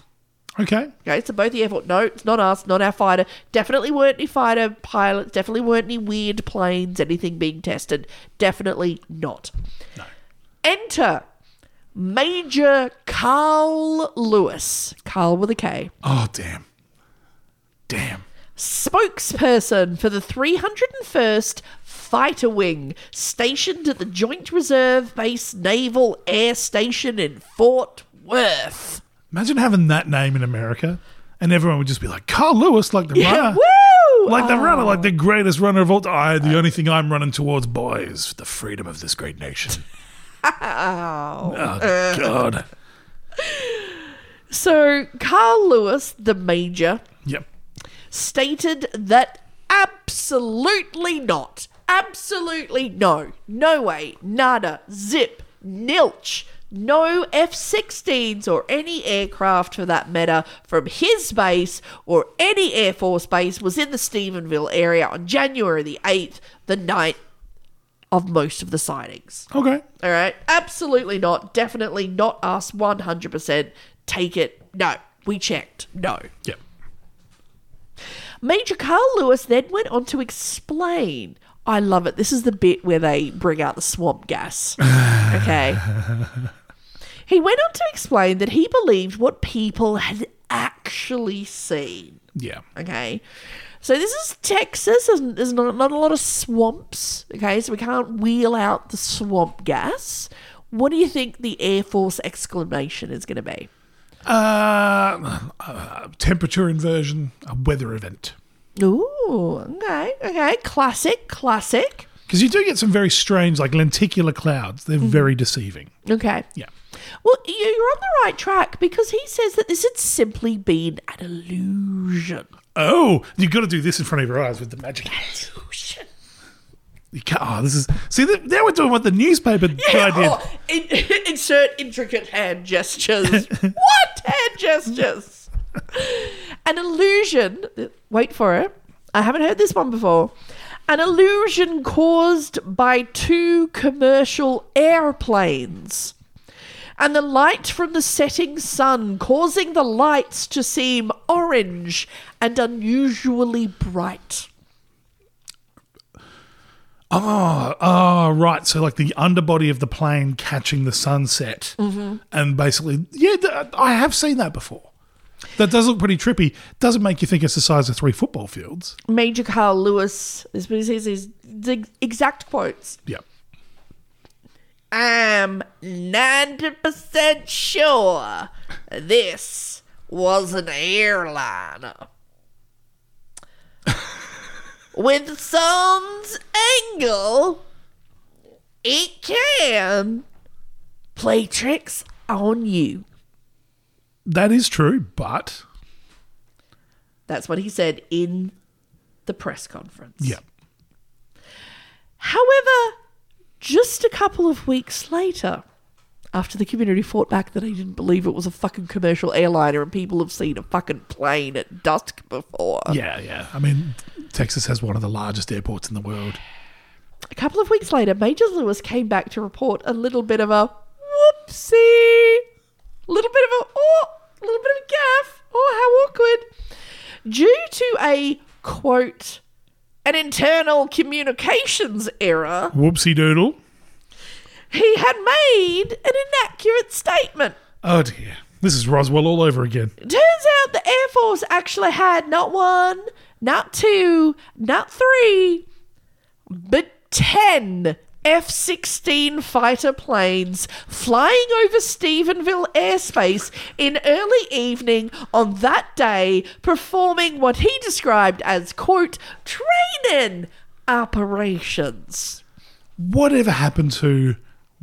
Okay. Okay, so both the airport. No, it's not us, not our fighter. Definitely weren't any fighter pilots. Definitely weren't any weird planes, anything being tested. Definitely not. No. Enter Major Karl Lewis. Carl with a K. Oh, damn. Damn. spokesperson for the 301st Fighter Wing, stationed at the Joint Reserve Base Naval Air Station in Fort Worth. Imagine having that name in America and everyone would just be like, Carl Lewis, like the Yeah, runner. woo! Like the Oh. runner, like the oh. greatest runner of all time. The uh. only thing I'm running towards, boys, the freedom of this great nation. Ow. Oh, oh uh. God. So, Karl Lewis, the Major, Yep. stated that absolutely not, absolutely no, no way, nada, zip, nilch, no F 16s or any aircraft for that matter from his base or any Air Force base was in the Stephenville area on January the 8th, the night of most of the sightings. Okay. All right. Absolutely not. Definitely not us. 100%. Take it. No. We checked. No. Yep. Major Karl Lewis then went on to explain. I love it. This is the bit where they bring out the swamp gas. Okay. He went on to explain that he believed what people had actually seen. Yeah. Okay. So this is Texas. and there's not, not a lot of swamps. Okay. So we can't wheel out the swamp gas. What do you think the Air Force exclamation is going to be? Uh, uh, temperature inversion, a weather event. Ooh, okay, okay. Classic, classic. Because you do get some very strange, like lenticular clouds. They're very deceiving. Okay. Yeah. Well, you- you're on the right track because he says that this had simply been an illusion. Oh, you've got to do this in front of your eyes with the magic hands. Illusion. You can't, oh, this is. See, th- now we're doing what the newspaper guy did. Oh, in, insert intricate hand gestures. what hand gestures? An illusion. Wait for it. I haven't heard this one before. An illusion caused by two commercial airplanes. And the light from the setting sun causing the lights to seem orange and unusually bright. Oh, oh, right. So, like the underbody of the plane catching the sunset. Mm-hmm. And basically, yeah, th- I have seen that before. That does look pretty trippy. Doesn't make you think it's the size of three football fields. Major Karl Lewis, this is his the exact quotes. Yeah. I'm 90% sure this was an airliner. With sun's angle, it can play tricks on you. That is true, but That's what he said in the press conference. yeah. However, just a couple of weeks later, after the community fought back that they didn't believe it was a fucking commercial airliner and people have seen a fucking plane at dusk before. Yeah, yeah. I mean, Texas has one of the largest airports in the world. A couple of weeks later, Major Lewis came back to report a little bit of a whoopsie. A little bit of a, oh, a little bit of a gaff. Oh, how awkward. Due to a, quote, an internal communications error, Whoopsie doodle. he had made an inaccurate statement. Oh dear. This is Roswell all over again. Turns out the Air Force actually had not one, not two, not three, but 10 F 16 fighter planes flying over Stephenville airspace in early evening on that day, performing what he described as, quote, training operations. Whatever happened to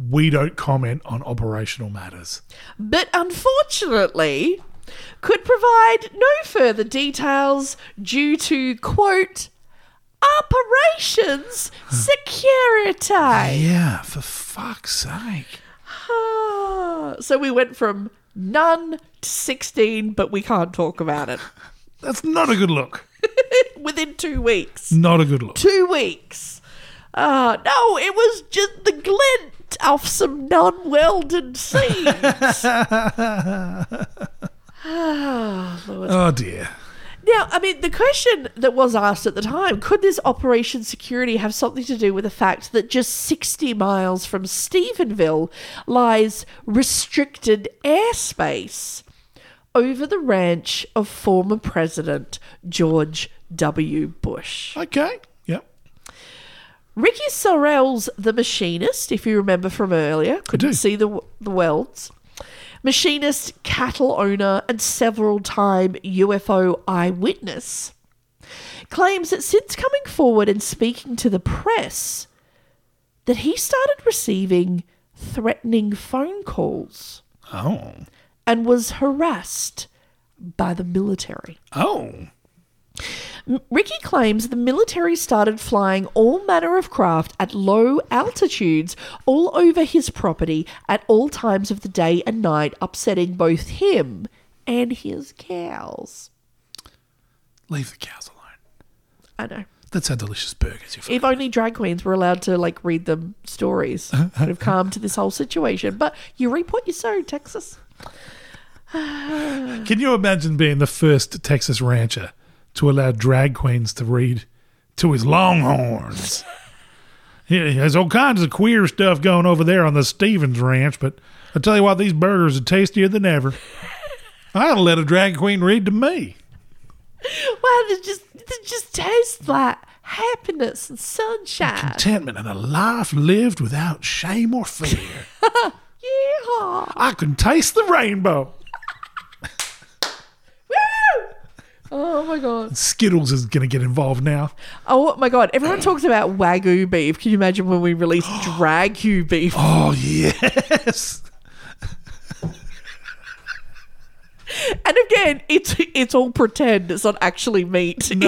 we don't comment on operational matters? but unfortunately could provide no further details due to quote operations security. Yeah, for fuck's sake. Ah, so we went from none to 16 but we can't talk about it That's not a good look. within 2 weeks. Not a good look. 2 weeks. Uh no, it was just the glint of some non-welded seams. ah, Lord. Oh dear. Now, I mean, the question that was asked at the time could this Operation Security have something to do with the fact that just 60 miles from Stephenville lies restricted airspace over the ranch of former President George W. Bush? Okay. Yep. Ricky Sorrells The Machinist, if you remember from earlier, couldn't do. see the, the welds. Machinist, cattle owner, and several time UFO eyewitness, claims that since coming forward and speaking to the press, that he started receiving threatening phone calls Oh. and was harassed by the military. Oh. Ricky claims the military started flying all manner of craft at low altitudes all over his property at all times of the day and night, upsetting both him and his cows. Leave the cows alone. I know. That's how delicious burgers you If only drag queens were allowed to like read them stories, would have calmed this whole situation. But you reap what you sow, Texas. Can you imagine being the first Texas rancher to allow drag queens to read to his longhorns? Yeah, there's all kinds of queer stuff going over there on the Stevens Ranch, but I tell you what, these burgers are tastier than ever. I'll let a drag queen read to me. Wow, they just they just taste like happiness and sunshine. Contentment and a life lived without shame or fear. Yeah. I can taste the rainbow. Woo! Oh my god. Skittles is going to get involved now. Oh my god. Everyone talks about Wagyu beef. Can you imagine when we release Dragyu beef? Oh, yes. And again, it's it's all pretend. It's not actually meat.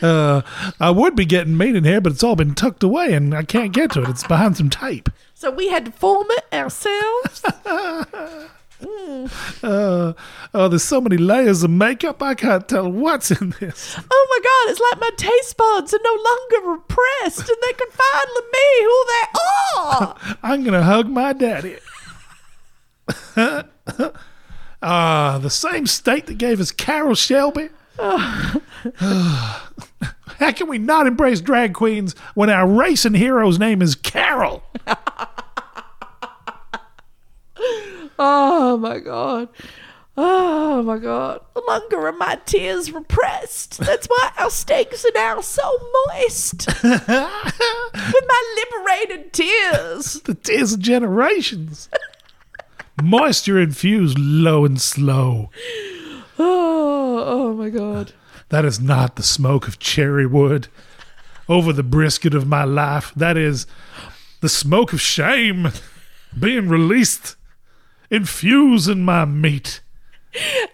Uh, I would be getting meat in here, but it's all been tucked away and I can't get to it. It's behind some tape. so we had to form it ourselves. Uh, oh, there's so many layers of makeup, I can't tell what's in this. Oh my god, it's like my taste buds are no longer repressed and they can finally be who they are. I'm going to hug my daddy. Ah, the same state that gave us Carroll Shelby. How can we not embrace drag queens when our racing hero's name is Carol? Oh my god. Oh my god. The longer are my tears repressed. That's why our steaks are now so moist. With my liberated tears. The tears of generations. Moisture infused low and slow. Oh, oh my god. That is not the smoke of cherry wood over the brisket of my life. That is the smoke of shame being released, infusing my meat.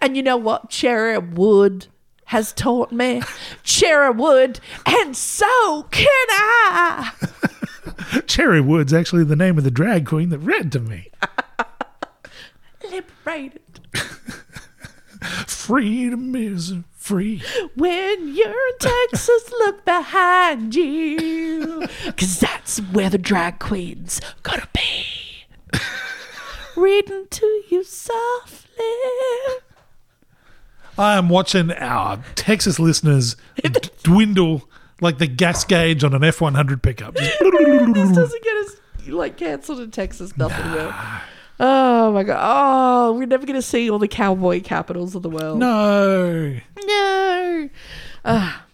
And you know what Cherry Wood has taught me? Cherry Wood, and so can I. Cherry Wood's actually the name of the drag queen that read to me. Liberated. Freedom is free. When you're in Texas, look behind you. Cause that's where the drag queen's gonna be. Reading to you softly. I am watching our Texas listeners dwindle like the gas gauge on an F one hundred pickup. This doesn't get us like cancelled in Texas, nothing will. Oh my god. Oh, we're never gonna see all the cowboy capitals of the world. no. No. Ah.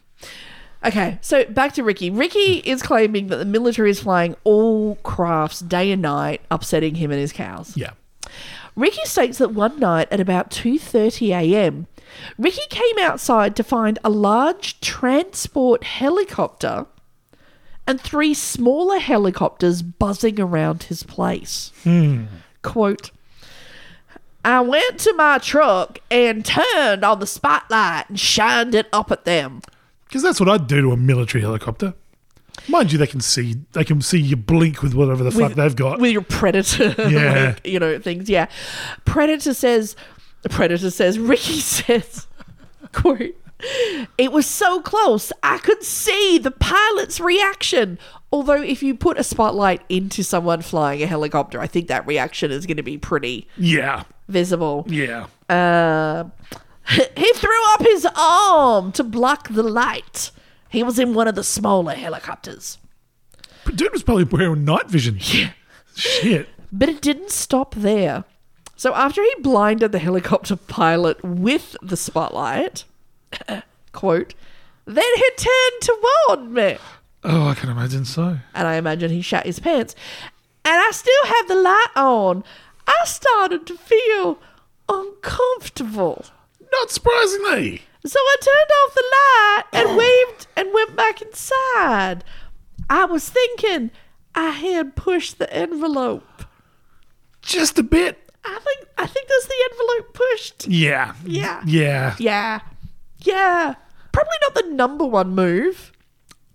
Okay, so back to Ricky. Ricky is claiming that the military is flying all crafts day and night, upsetting him and his cows. Yeah. Ricky states that one night at about 2:30 a.m., Ricky came outside to find a large transport helicopter and three smaller helicopters buzzing around his place. Hmm. Quote I went to my truck and turned on the spotlight and shined it up at them. Because that's what I'd do to a military helicopter. Mind you, they can see they can see you blink with whatever the fuck they've got. with your predator Yeah. like, you know things yeah predator says predator says ricky says quote it was so close i could see the pilot's reaction although if you put a spotlight into someone flying a helicopter i think that reaction is going to be pretty yeah, visible yeah. uh, he threw up his arm to block the light he was in one of the smaller helicopters But dude was probably wearing night vision. Yeah. Shit. But it didn't stop there. So after he blinded the helicopter pilot with the spotlight, quote, then he turned toward me. Oh, I can imagine so. And I imagine he shat his pants. And I still have the light on. I started to feel uncomfortable. Not surprisingly. So I turned off the light and waved and went back inside. I was thinking I had pushed the envelope. Just a bit. I think I think that's the envelope pushed. Yeah. Yeah. Yeah. Yeah. Yeah. Probably not the number one move.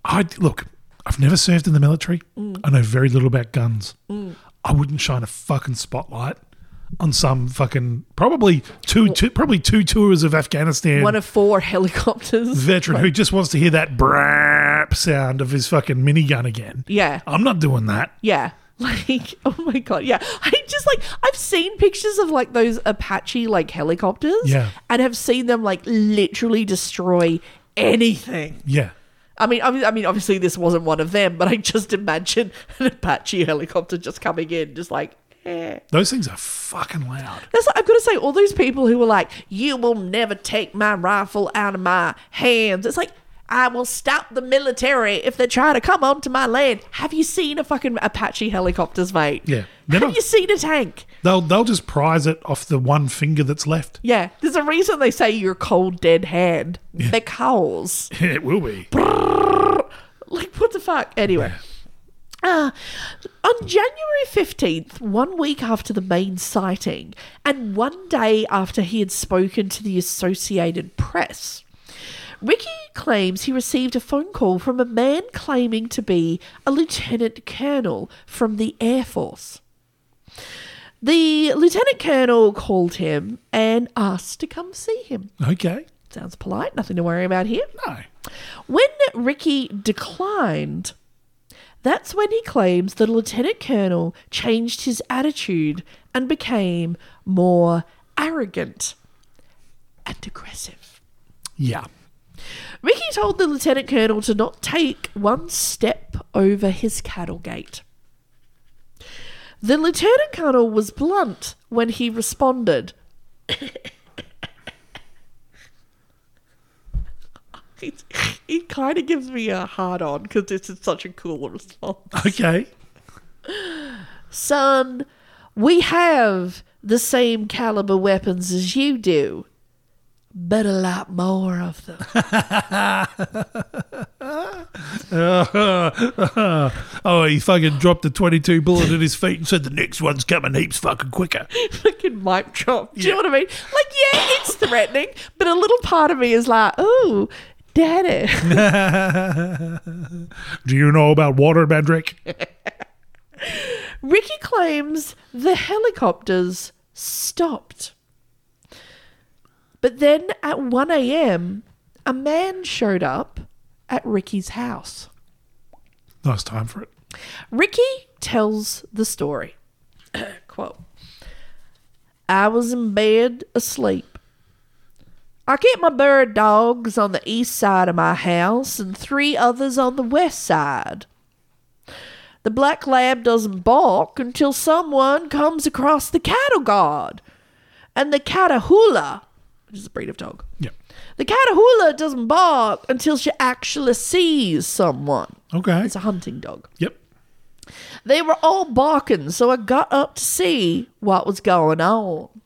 I look. I've never served in the military. Mm. I know very little about guns. I wouldn't shine a fucking spotlight on some fucking probably two, two probably two tours of Afghanistan One of four helicopters. veteran who just wants to hear that brap sound of his fucking minigun again. Yeah. I'm not doing that. Yeah. Like, oh my god, yeah. I just like I've seen pictures of like those Apache like helicopters. Yeah. And have seen them like literally destroy anything. Yeah. I mean, I mean, I mean, obviously this wasn't one of them, but I just imagine an Apache helicopter just coming in, just like, eh. Those things are fucking loud. That's I've got to say, all those people who were like, "You will never take my rifle out of my hands." It's like I will stop the military if they try to come onto my land. Have you seen a fucking Apache helicopters, mate? Yeah. Have not- you seen a tank? They'll they'll just prize it off the one finger that's left. Yeah, there's a reason they say your cold dead hand They're because it will be. like what the fuck. Anyway. Uh, on January 15th, one week after the main sighting, and one day after he had spoken to the Associated Press, Ricky claims he received a phone call from a man claiming to be a lieutenant colonel from the Air Force. The lieutenant colonel called him and asked to come see him. Okay. Sounds polite, nothing to worry about here. No. When Ricky declined, that's when he claims the lieutenant colonel changed his attitude and became more arrogant and aggressive. Yeah. Ricky told the lieutenant colonel to not take one step over his cattle gate. The lieutenant colonel was blunt when he responded. He, he kind of gives me a hard on because this is such a cool response. Okay. Son, we have the same caliber weapons as you do, but a lot more of them. oh, he fucking dropped the 22 bullet at his feet and said the next one's coming heaps fucking quicker. Fucking mic drop. Do you know what I mean? Like, yeah, it's threatening, but a little part of me is like, ooh, daddy. Do you know about water, Mandrick? Ricky claims the helicopters stopped. But then at 1 a.m., a man showed up at Ricky's house. nice time for it. Ricky tells the story. Quote I was in bed asleep. I kept my bird dogs on the east side of my house and three others on the west side. The black lab doesn't bark until someone comes across the cattle guard. And the Catahoula, which is a breed of dog, Yeah. the Catahoula doesn't bark until she actually sees someone. Okay. It's a hunting dog. Yep. They were all barking, so I got up to see what was going on. I'm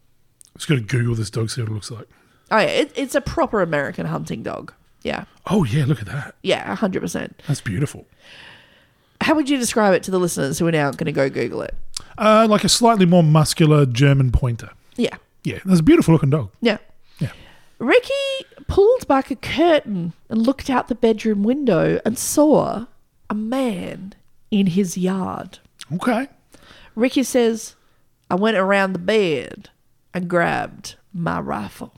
Just going to Google this dog, see what it looks like. Oh, yeah, it, it's a proper American hunting dog. Yeah, Oh, yeah, look at that. yeah, 100%. That's beautiful. How would you describe it to the listeners who are now going to go Google it? Uh, like a slightly more muscular German pointer. Yeah, Yeah, that's a beautiful looking dog. yeah. Yeah. Ricky pulled back a curtain and looked out the bedroom window and saw a man in his yard. Okay. Ricky says, I went around the bed and grabbed my rifle.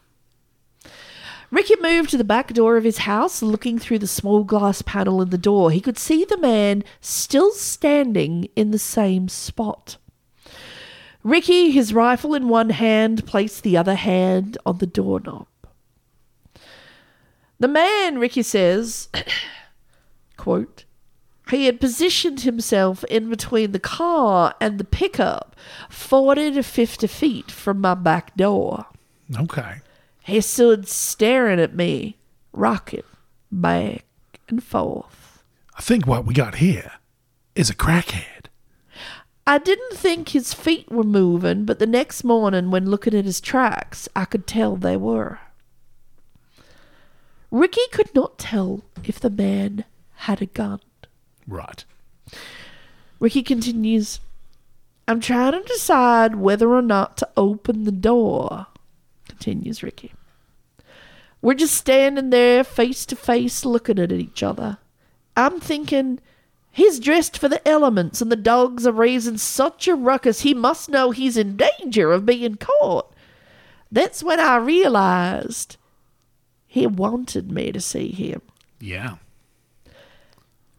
Ricky moved to the back door of his house, looking through the small glass panel in the door. He could see the man still standing in the same spot. Ricky, his rifle in one hand, placed the other hand on the doorknob. The man, Ricky says, quote, he had positioned himself in between the car and the pickup, 40 to 50 feet from my back door. Okay. He stood staring at me, rocking back and forth. I think what we got here is a crackhead. I didn't think his feet were moving, but the next morning, when looking at his tracks, I could tell they were. Ricky could not tell if the man had a gun. Right. Ricky continues, I'm trying to decide whether or not to open the door, continues Ricky. We're just standing there face to face looking at each other. I'm thinking, he's dressed for the elements and the dogs are raising such a ruckus he must know he's in danger of being caught. That's when I realized he wanted me to see him. Yeah.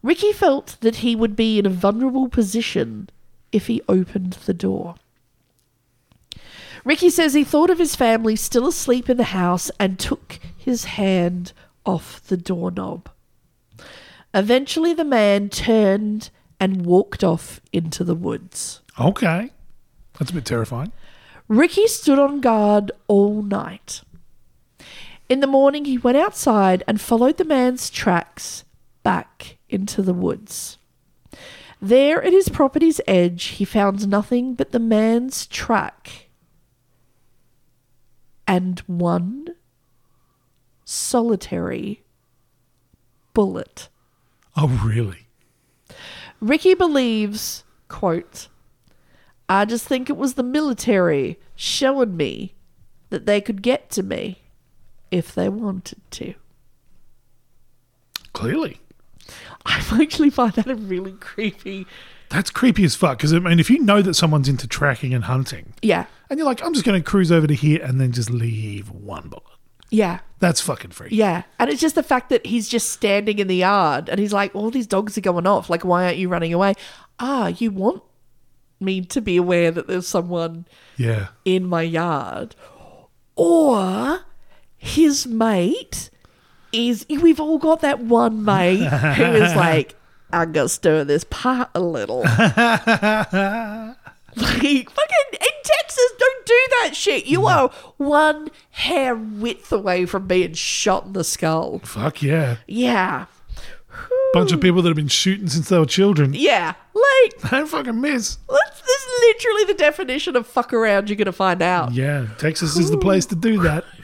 Ricky felt that he would be in a vulnerable position if he opened the door. Ricky says he thought of his family still asleep in the house and took his hand off the doorknob. Eventually, the man turned and walked off into the woods. Okay. That's a bit terrifying. Ricky stood on guard all night. In the morning, he went outside and followed the man's tracks back into the woods. There at his property's edge, he found nothing but the man's track and one solitary bullet. Oh, really? Ricky believes, quote, I just think it was the military showing me that they could get to me if they wanted to. Clearly. I actually find that a really creepy. That's creepy as fuck. Because, I mean, if you know that someone's into tracking and hunting, Yeah. and you're like, I'm just going to cruise over to here and then just leave one bullet, Yeah. that's fucking freaky. Yeah. And it's just the fact that he's just standing in the yard and he's like, all these dogs are going off. Like, why aren't you running away? Ah, you want me to be aware that there's someone Yeah. in my yard. Or his mate is, we've all got that one mate who is like, I'm going to stir this pot a little. Like, fucking in Texas, don't do that shit. You are one hair width away from being shot in the skull. Fuck yeah. Yeah. Bunch of people that have been shooting since they were children. Yeah. Like, Don't fucking miss. that's, that's literally the definition of fuck around you're to find out. Yeah, Texas is the place to do that.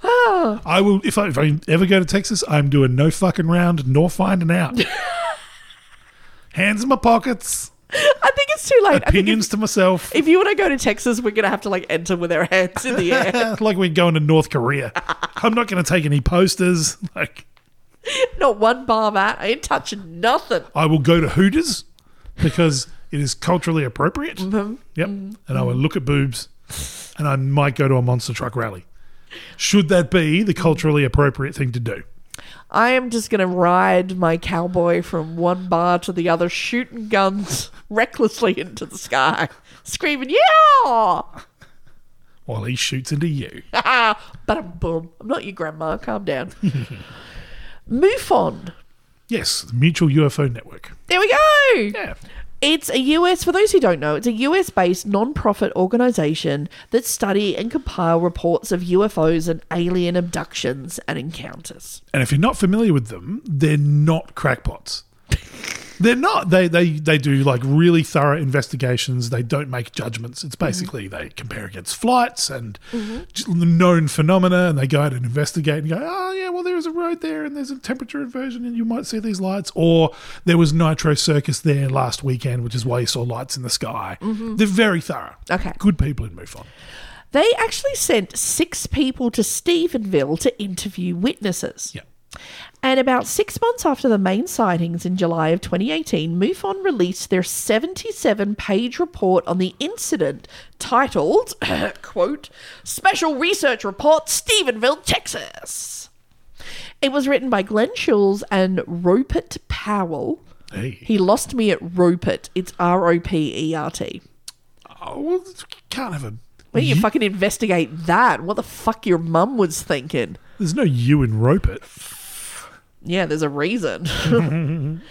I will if I if I ever go to Texas, I'm doing no fucking round nor finding out. Hands in my pockets, I think it's too late. Opinions to myself. if, if you want to go to Texas, we're going to have to like enter with our hands in the air. like we're going to North Korea. I'm not going to take any posters. Like Not one bar mat. I ain't touching nothing. I will go to Hooters because it is culturally appropriate. Mm-hmm. Yep, and I will look at boobs, and I might go to a monster truck rally. Should that be the culturally appropriate thing to do? I am just going to ride my cowboy from one bar to the other, shooting guns recklessly into the sky, screaming, Yeah! While he shoots into you. but boom. I'm not your grandma. Calm down. MUFON. Yes, the Mutual UFO Network. There we go. Yeah. It's a US, for those who don't know, it's a US based non profit organization that study and compile reports of UFOs and alien abductions and encounters. And if you're not familiar with them, they're not crackpots. They're not. They they they do like really thorough investigations. They don't make judgments. It's mm-hmm. basically they compare against flights and mm-hmm. just known phenomena, and they go out and investigate and go, oh yeah, well there's a road there and there's a temperature inversion, and you might see these lights. Or there was Nitro Circus there last weekend, which is why you saw lights in the sky. Mm-hmm. They're very thorough. Okay. good people in MUFON. They actually sent six people to Stephenville to interview witnesses. Yeah. And about six months after the main sightings in July of 2018, MUFON released their 77 page report on the incident titled, quote, Special Research Report, Stephenville, Texas. It was written by Glenn Schulz and Rupert Powell. Hey. He lost me at Rupert. It's R O P E R T. Oh, well, can't have a. Why don't you fucking investigate that? What the fuck your mum was thinking? There's no you in Rope It. Yeah, there's a reason.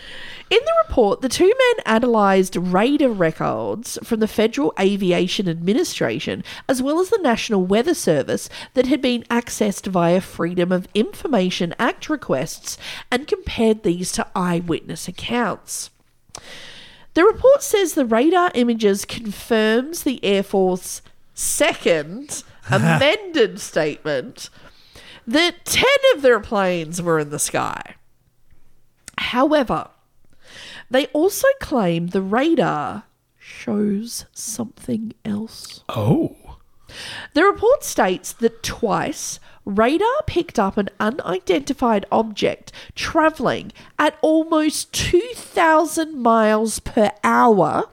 In the report, the two men analysed radar records from the Federal Aviation Administration as well as the National Weather Service that had been accessed via Freedom of Information Act requests and compared these to eyewitness accounts. The report says the radar images confirms the Air Force second amended statement that 10 of their planes were in the sky. However, they also claim the radar shows something else. Oh. The report states that twice radar picked up an unidentified object traveling at almost 2,000 miles per hour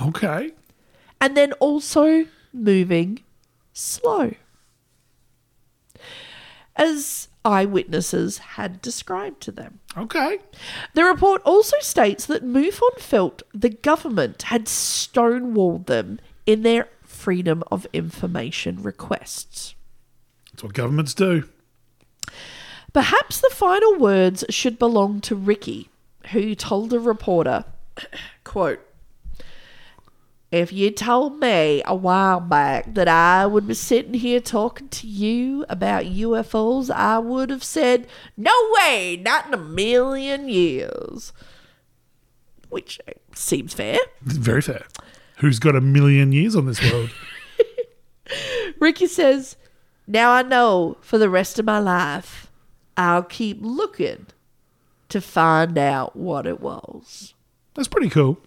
Okay. and then also moving slow. As eyewitnesses had described to them. Okay. The report also states that MUFON felt the government had stonewalled them in their Freedom of Information requests. That's what governments do. Perhaps the final words should belong to Ricky, who told a reporter, quote, if you told me a while back that I would be sitting here talking to you about UFOs, I would have said, no way, not in a million years. which uh, seems fair. Very fair. Who's got a million years on this world? Ricky says, Now I know for the rest of my life, I'll keep looking to find out what it was. That's pretty cool.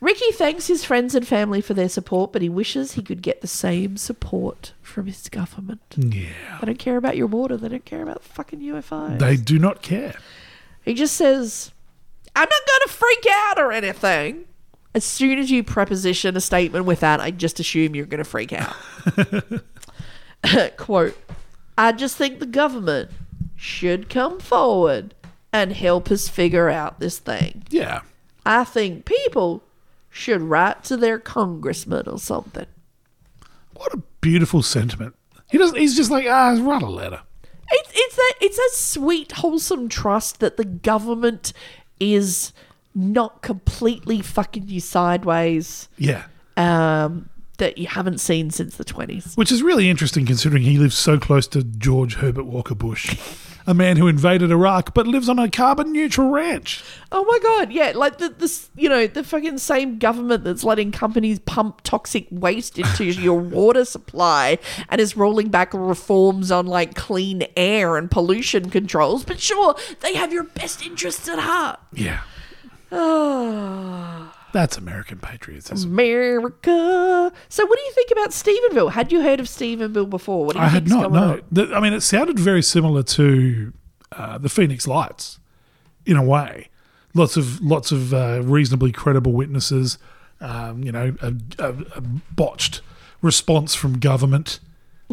Ricky thanks his friends and family for their support, but he wishes he could get the same support from his government. Yeah. They don't care about your water, they don't care about fucking UFOs. They do not care. He just says, I'm not going to freak out or anything. As soon as you preposition a statement with that, I just assume you're going to freak out. Quote, I just think the government should come forward and help us figure out this thing. Yeah. I think people should write to their congressman or something. What a beautiful sentiment. He doesn't. He's just like ah, write a letter. It's it's that it's a sweet, wholesome trust that the government is not completely fucking you sideways. Yeah. Um, that you haven't seen since the twenties. Which is really interesting considering he lives so close to George Herbert Walker Bush, a man who invaded Iraq but lives on a carbon neutral ranch. Oh my god, yeah, like the this you know the fucking same government that's letting companies pump toxic waste into your water supply and is rolling back reforms on like clean air and pollution controls. But sure, they have your best interests at heart. Yeah. Oh. That's American patriotism. America. So, what do you think about Stephenville? Had you heard of Stephenville before? What do you I had not. No. The- I mean, it sounded very similar to uh, the Phoenix Lights, in a way. Lots of lots of uh, reasonably credible witnesses. Um, you know, a, a, a botched response from government,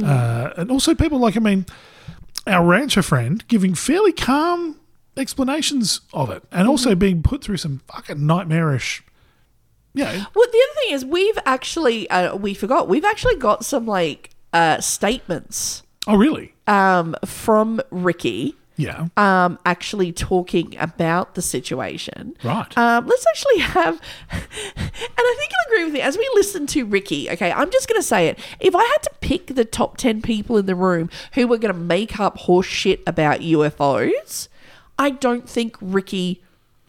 uh, and also people like I mean, our rancher friend giving fairly calm explanations of it, and also being put through some fucking nightmarish. Know, Well, the other thing is, we've actually uh, we forgot we've actually got some like uh, statements oh really? um, from Ricky. Yeah. Um, actually talking about the situation. Right. Um, let's actually have, and I think you'll agree with me as we listen to Ricky. Okay, I'm just going to say it. If I had to pick the top 10 people in the room who were going to make up horse shit about UFOs, I don't think Ricky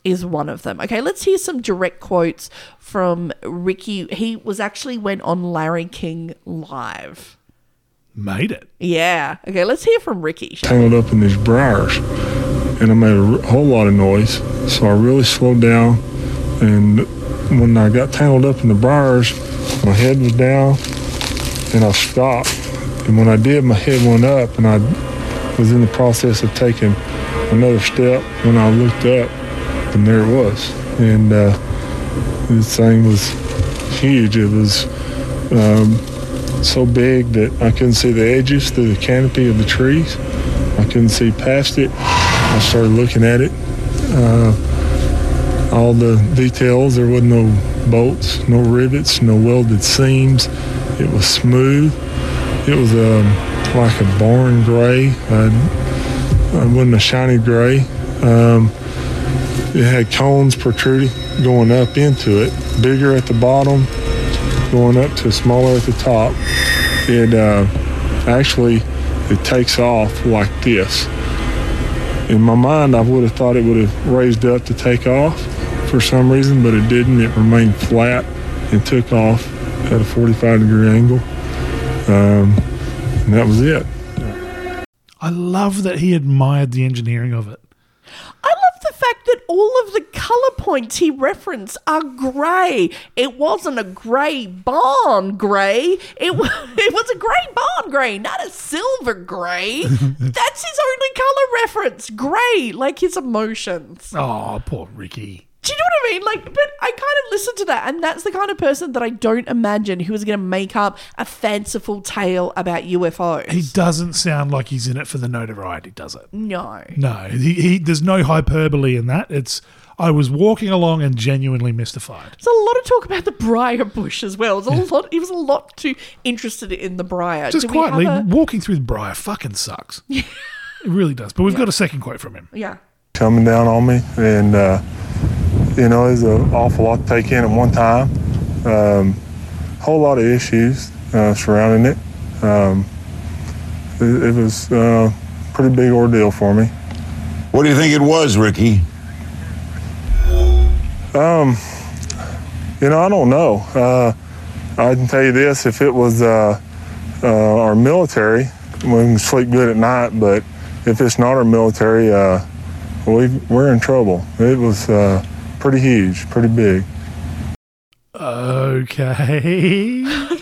is one of them. Okay, let's hear some direct quotes from Ricky. He was actually went on Larry King live. Made it. Yeah. Okay, let's hear from Ricky. tangled up in these briars and I made a whole lot of noise. So I really slowed down. And when I got tangled up in the briars, my head was down and I stopped. And when I did, my head went up and I was in the process of taking another step when I looked up and there it was. And uh, this thing was huge. It was um, so big that I couldn't see the edges through the canopy of the trees. I couldn't see past it. I started looking at it. Uh, all the details, there wasn't no bolts, no rivets, no welded seams. It was smooth. It was um, like a barn gray. Uh, it wasn't a shiny gray. Um, it had cones protruding going up into it, bigger at the bottom, going up to smaller at the top. It uh, actually it takes off like this. In my mind, I would have thought it would have raised up to take off for some reason, but it didn't. It remained flat and took off at a 45 degree angle. Um, and that was it. I love that he admired the engineering of it. I love the fact that all of the color points he referenced are grey. It wasn't a grey barn grey. It was, it was a grey barn grey, not a silver grey. That's his only color reference. Grey, like his emotions. Oh, poor Ricky. Do you know what I mean? Like, but I kind of listen to that, and that's the kind of person that I don't imagine who is going to make up a fanciful tale about UFOs. He doesn't sound like he's in it for the notoriety, does it? no. No, he, he there's no hyperbole in that. It's I was walking along and genuinely mystified. There's a lot of talk about the briar bush as well. There's a lot. He was a lot too interested in the briar. Just Do we have quietly, a- walking through the briar fucking sucks. it really does. But we've got a second quote from him. yeah. coming down on me, and uh, you know, it's an awful lot to take in at one time. Um, whole lot of issues uh, surrounding it. Um, it, it was uh, a pretty big ordeal for me. What do you think it was, Ricky? Um, You know, I don't know. Uh, I can tell you this: if it was uh, uh, our military, we can sleep good at night. But if it's not our military, uh, we we're in trouble. It was uh, pretty huge, pretty big. Okay.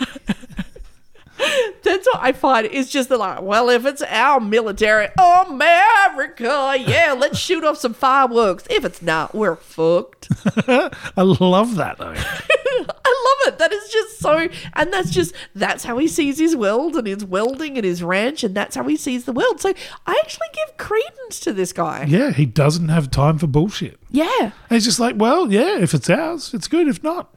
That's what I find. It's just the like, well, if it's our military, America, yeah, let's shoot off some fireworks. If it's not, we're fucked. I love that though. I love it. That is just so, and that's just that's how he sees his world and his welding and his ranch, and that's how he sees the world. So I actually give credence to this guy. Yeah, he doesn't have time for bullshit. Yeah, And he's just like, well, yeah, if it's ours, it's good. If not,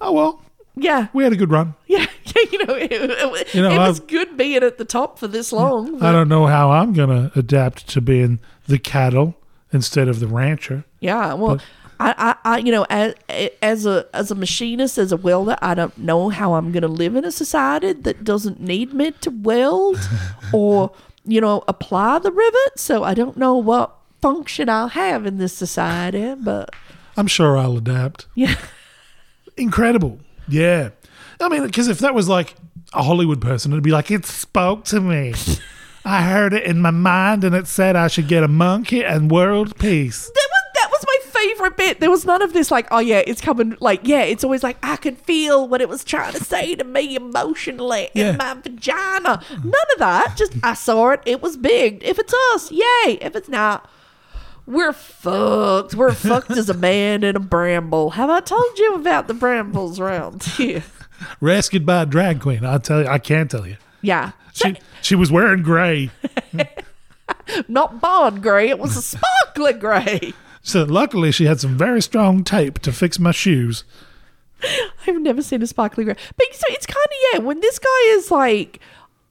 oh well, yeah, we had a good run. yeah. yeah you know, it, it, You know, it was I've- good being at the top for this long. I don't know how I'm gonna adapt to being the cattle instead of the rancher. Yeah, well, I, I, I, you know, as, as a as a machinist, as a welder, I don't know how I'm going to live in a society that doesn't need me to weld or you know apply the rivet. So I don't know what function I'll have in this society, but I'm sure I'll adapt. yeah, Incredible. Yeah. I mean, because if that was like a Hollywood person, it'd be like, it spoke to me. I heard it in my mind and it said I should get a monkey and world peace. that was that was my favorite bit. There was none of this like, oh yeah, it's coming. Like yeah, it's always like I could feel what it was trying to say to me emotionally Yeah. in my vagina. None of that. Just I saw it. It was big. If it's us, yay. If it's not. We're fucked. We're fucked as a man in a bramble. Have I told you about the brambles around here? Rescued by a drag queen. I'll tell you, I can't tell you. Yeah. She, she was wearing gray. not bond grey, it was a sparkler grey. So luckily she had some very strong tape to fix my shoes. I've never seen a sparkly grey. But so it's kind of yeah. When this guy is like,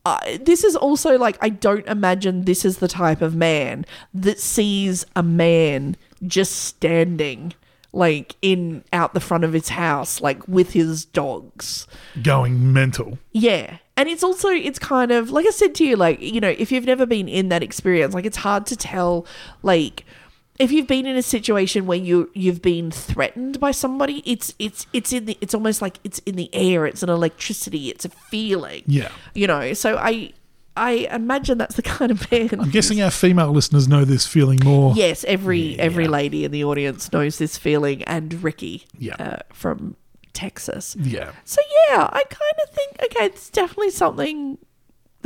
uh, this is also like I don't imagine this is the type of man that sees a man just standing like in out the front of his house like with his dogs. Going mental. Yeah. And it's also it's kind of like I said to you like you know if you've never been in that experience like it's hard to tell like if you've been in a situation where you you've been threatened by somebody it's it's it's in the it's almost like it's in the air it's an electricity it's a feeling Yeah. you know so I I imagine that's the kind of man I'm guessing our female listeners know this feeling more. yes every every lady in the audience knows this feeling and Ricky Yeah. uh, from Texas Yeah. so yeah, I kind of think okay, it's definitely something.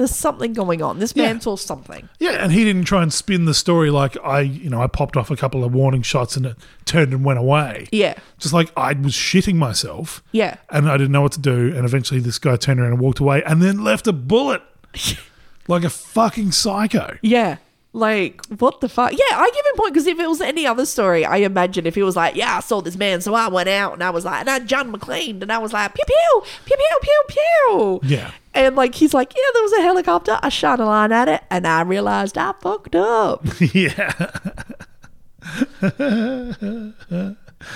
There's something going on. This man Yeah. saw something. Yeah, and he didn't try and spin the story like I, you know, I popped off a couple of warning shots and it turned and went away. Yeah, Just like I was shitting myself yeah, and I didn't know what to do. And eventually this guy turned around and walked away and then left a bullet like a fucking psycho. yeah. Like what the fuck? Yeah, I give him point because if it was any other story, I imagine if he was like, "Yeah, I saw this man, so I went out and I was like, and I John McClane, and I was like, pew pew pew pew pew pew." Yeah. And like he's like, "Yeah, there was a helicopter. I shot a line at it, and I realized I fucked up." yeah.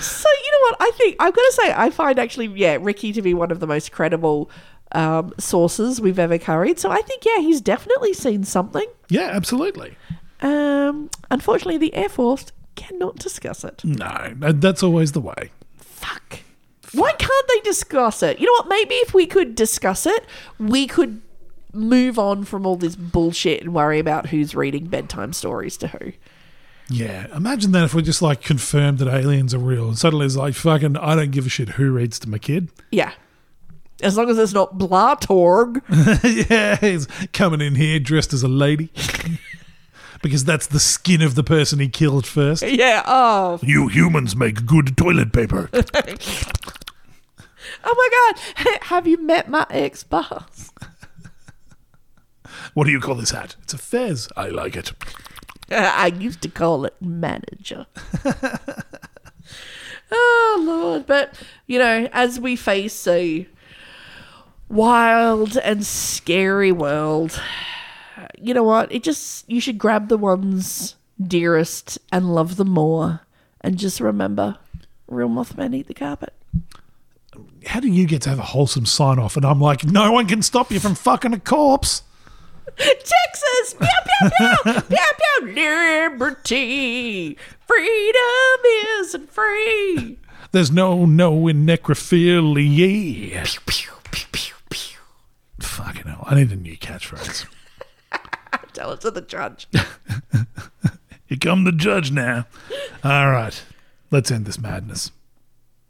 So you know what? I think I'm gonna say I find actually, yeah, Ricky to be one of the most credible um, sources we've ever carried. So I think, yeah, he's definitely seen something. Yeah, absolutely. Um, unfortunately, the Air Force cannot discuss it. No, that's always the way. Fuck. Why can't they discuss it? You know what? Maybe if we could discuss it, we could move on from all this bullshit and worry about who's reading bedtime stories to who. Yeah, imagine that if we just like confirmed that aliens are real and suddenly it's like fucking I don't give a shit who reads to my kid. Yeah. As long as it's not Blartorg. yeah, he's coming in here dressed as a lady. because that's the skin of the person he killed first. yeah. Oh, You humans make good toilet paper. Oh my god, have you met my ex boss? what do you call this hat? It's a fez. I like it. I used to call it manager. oh lord, but you know, as we face a wild and scary world, you know what? It just you should grab the ones dearest and love them more, and just remember, real Mothman eat the carpet. How do you get to have a wholesome sign off? And I'm like, no one can stop you from fucking a corpse. Texas, pew pew pew, pew pew, liberty, freedom isn't free. There's no no in necrophilia. Fucking hell. I need a new catchphrase. Tell it to the judge. Here come the judge now. All right. Let's end this madness.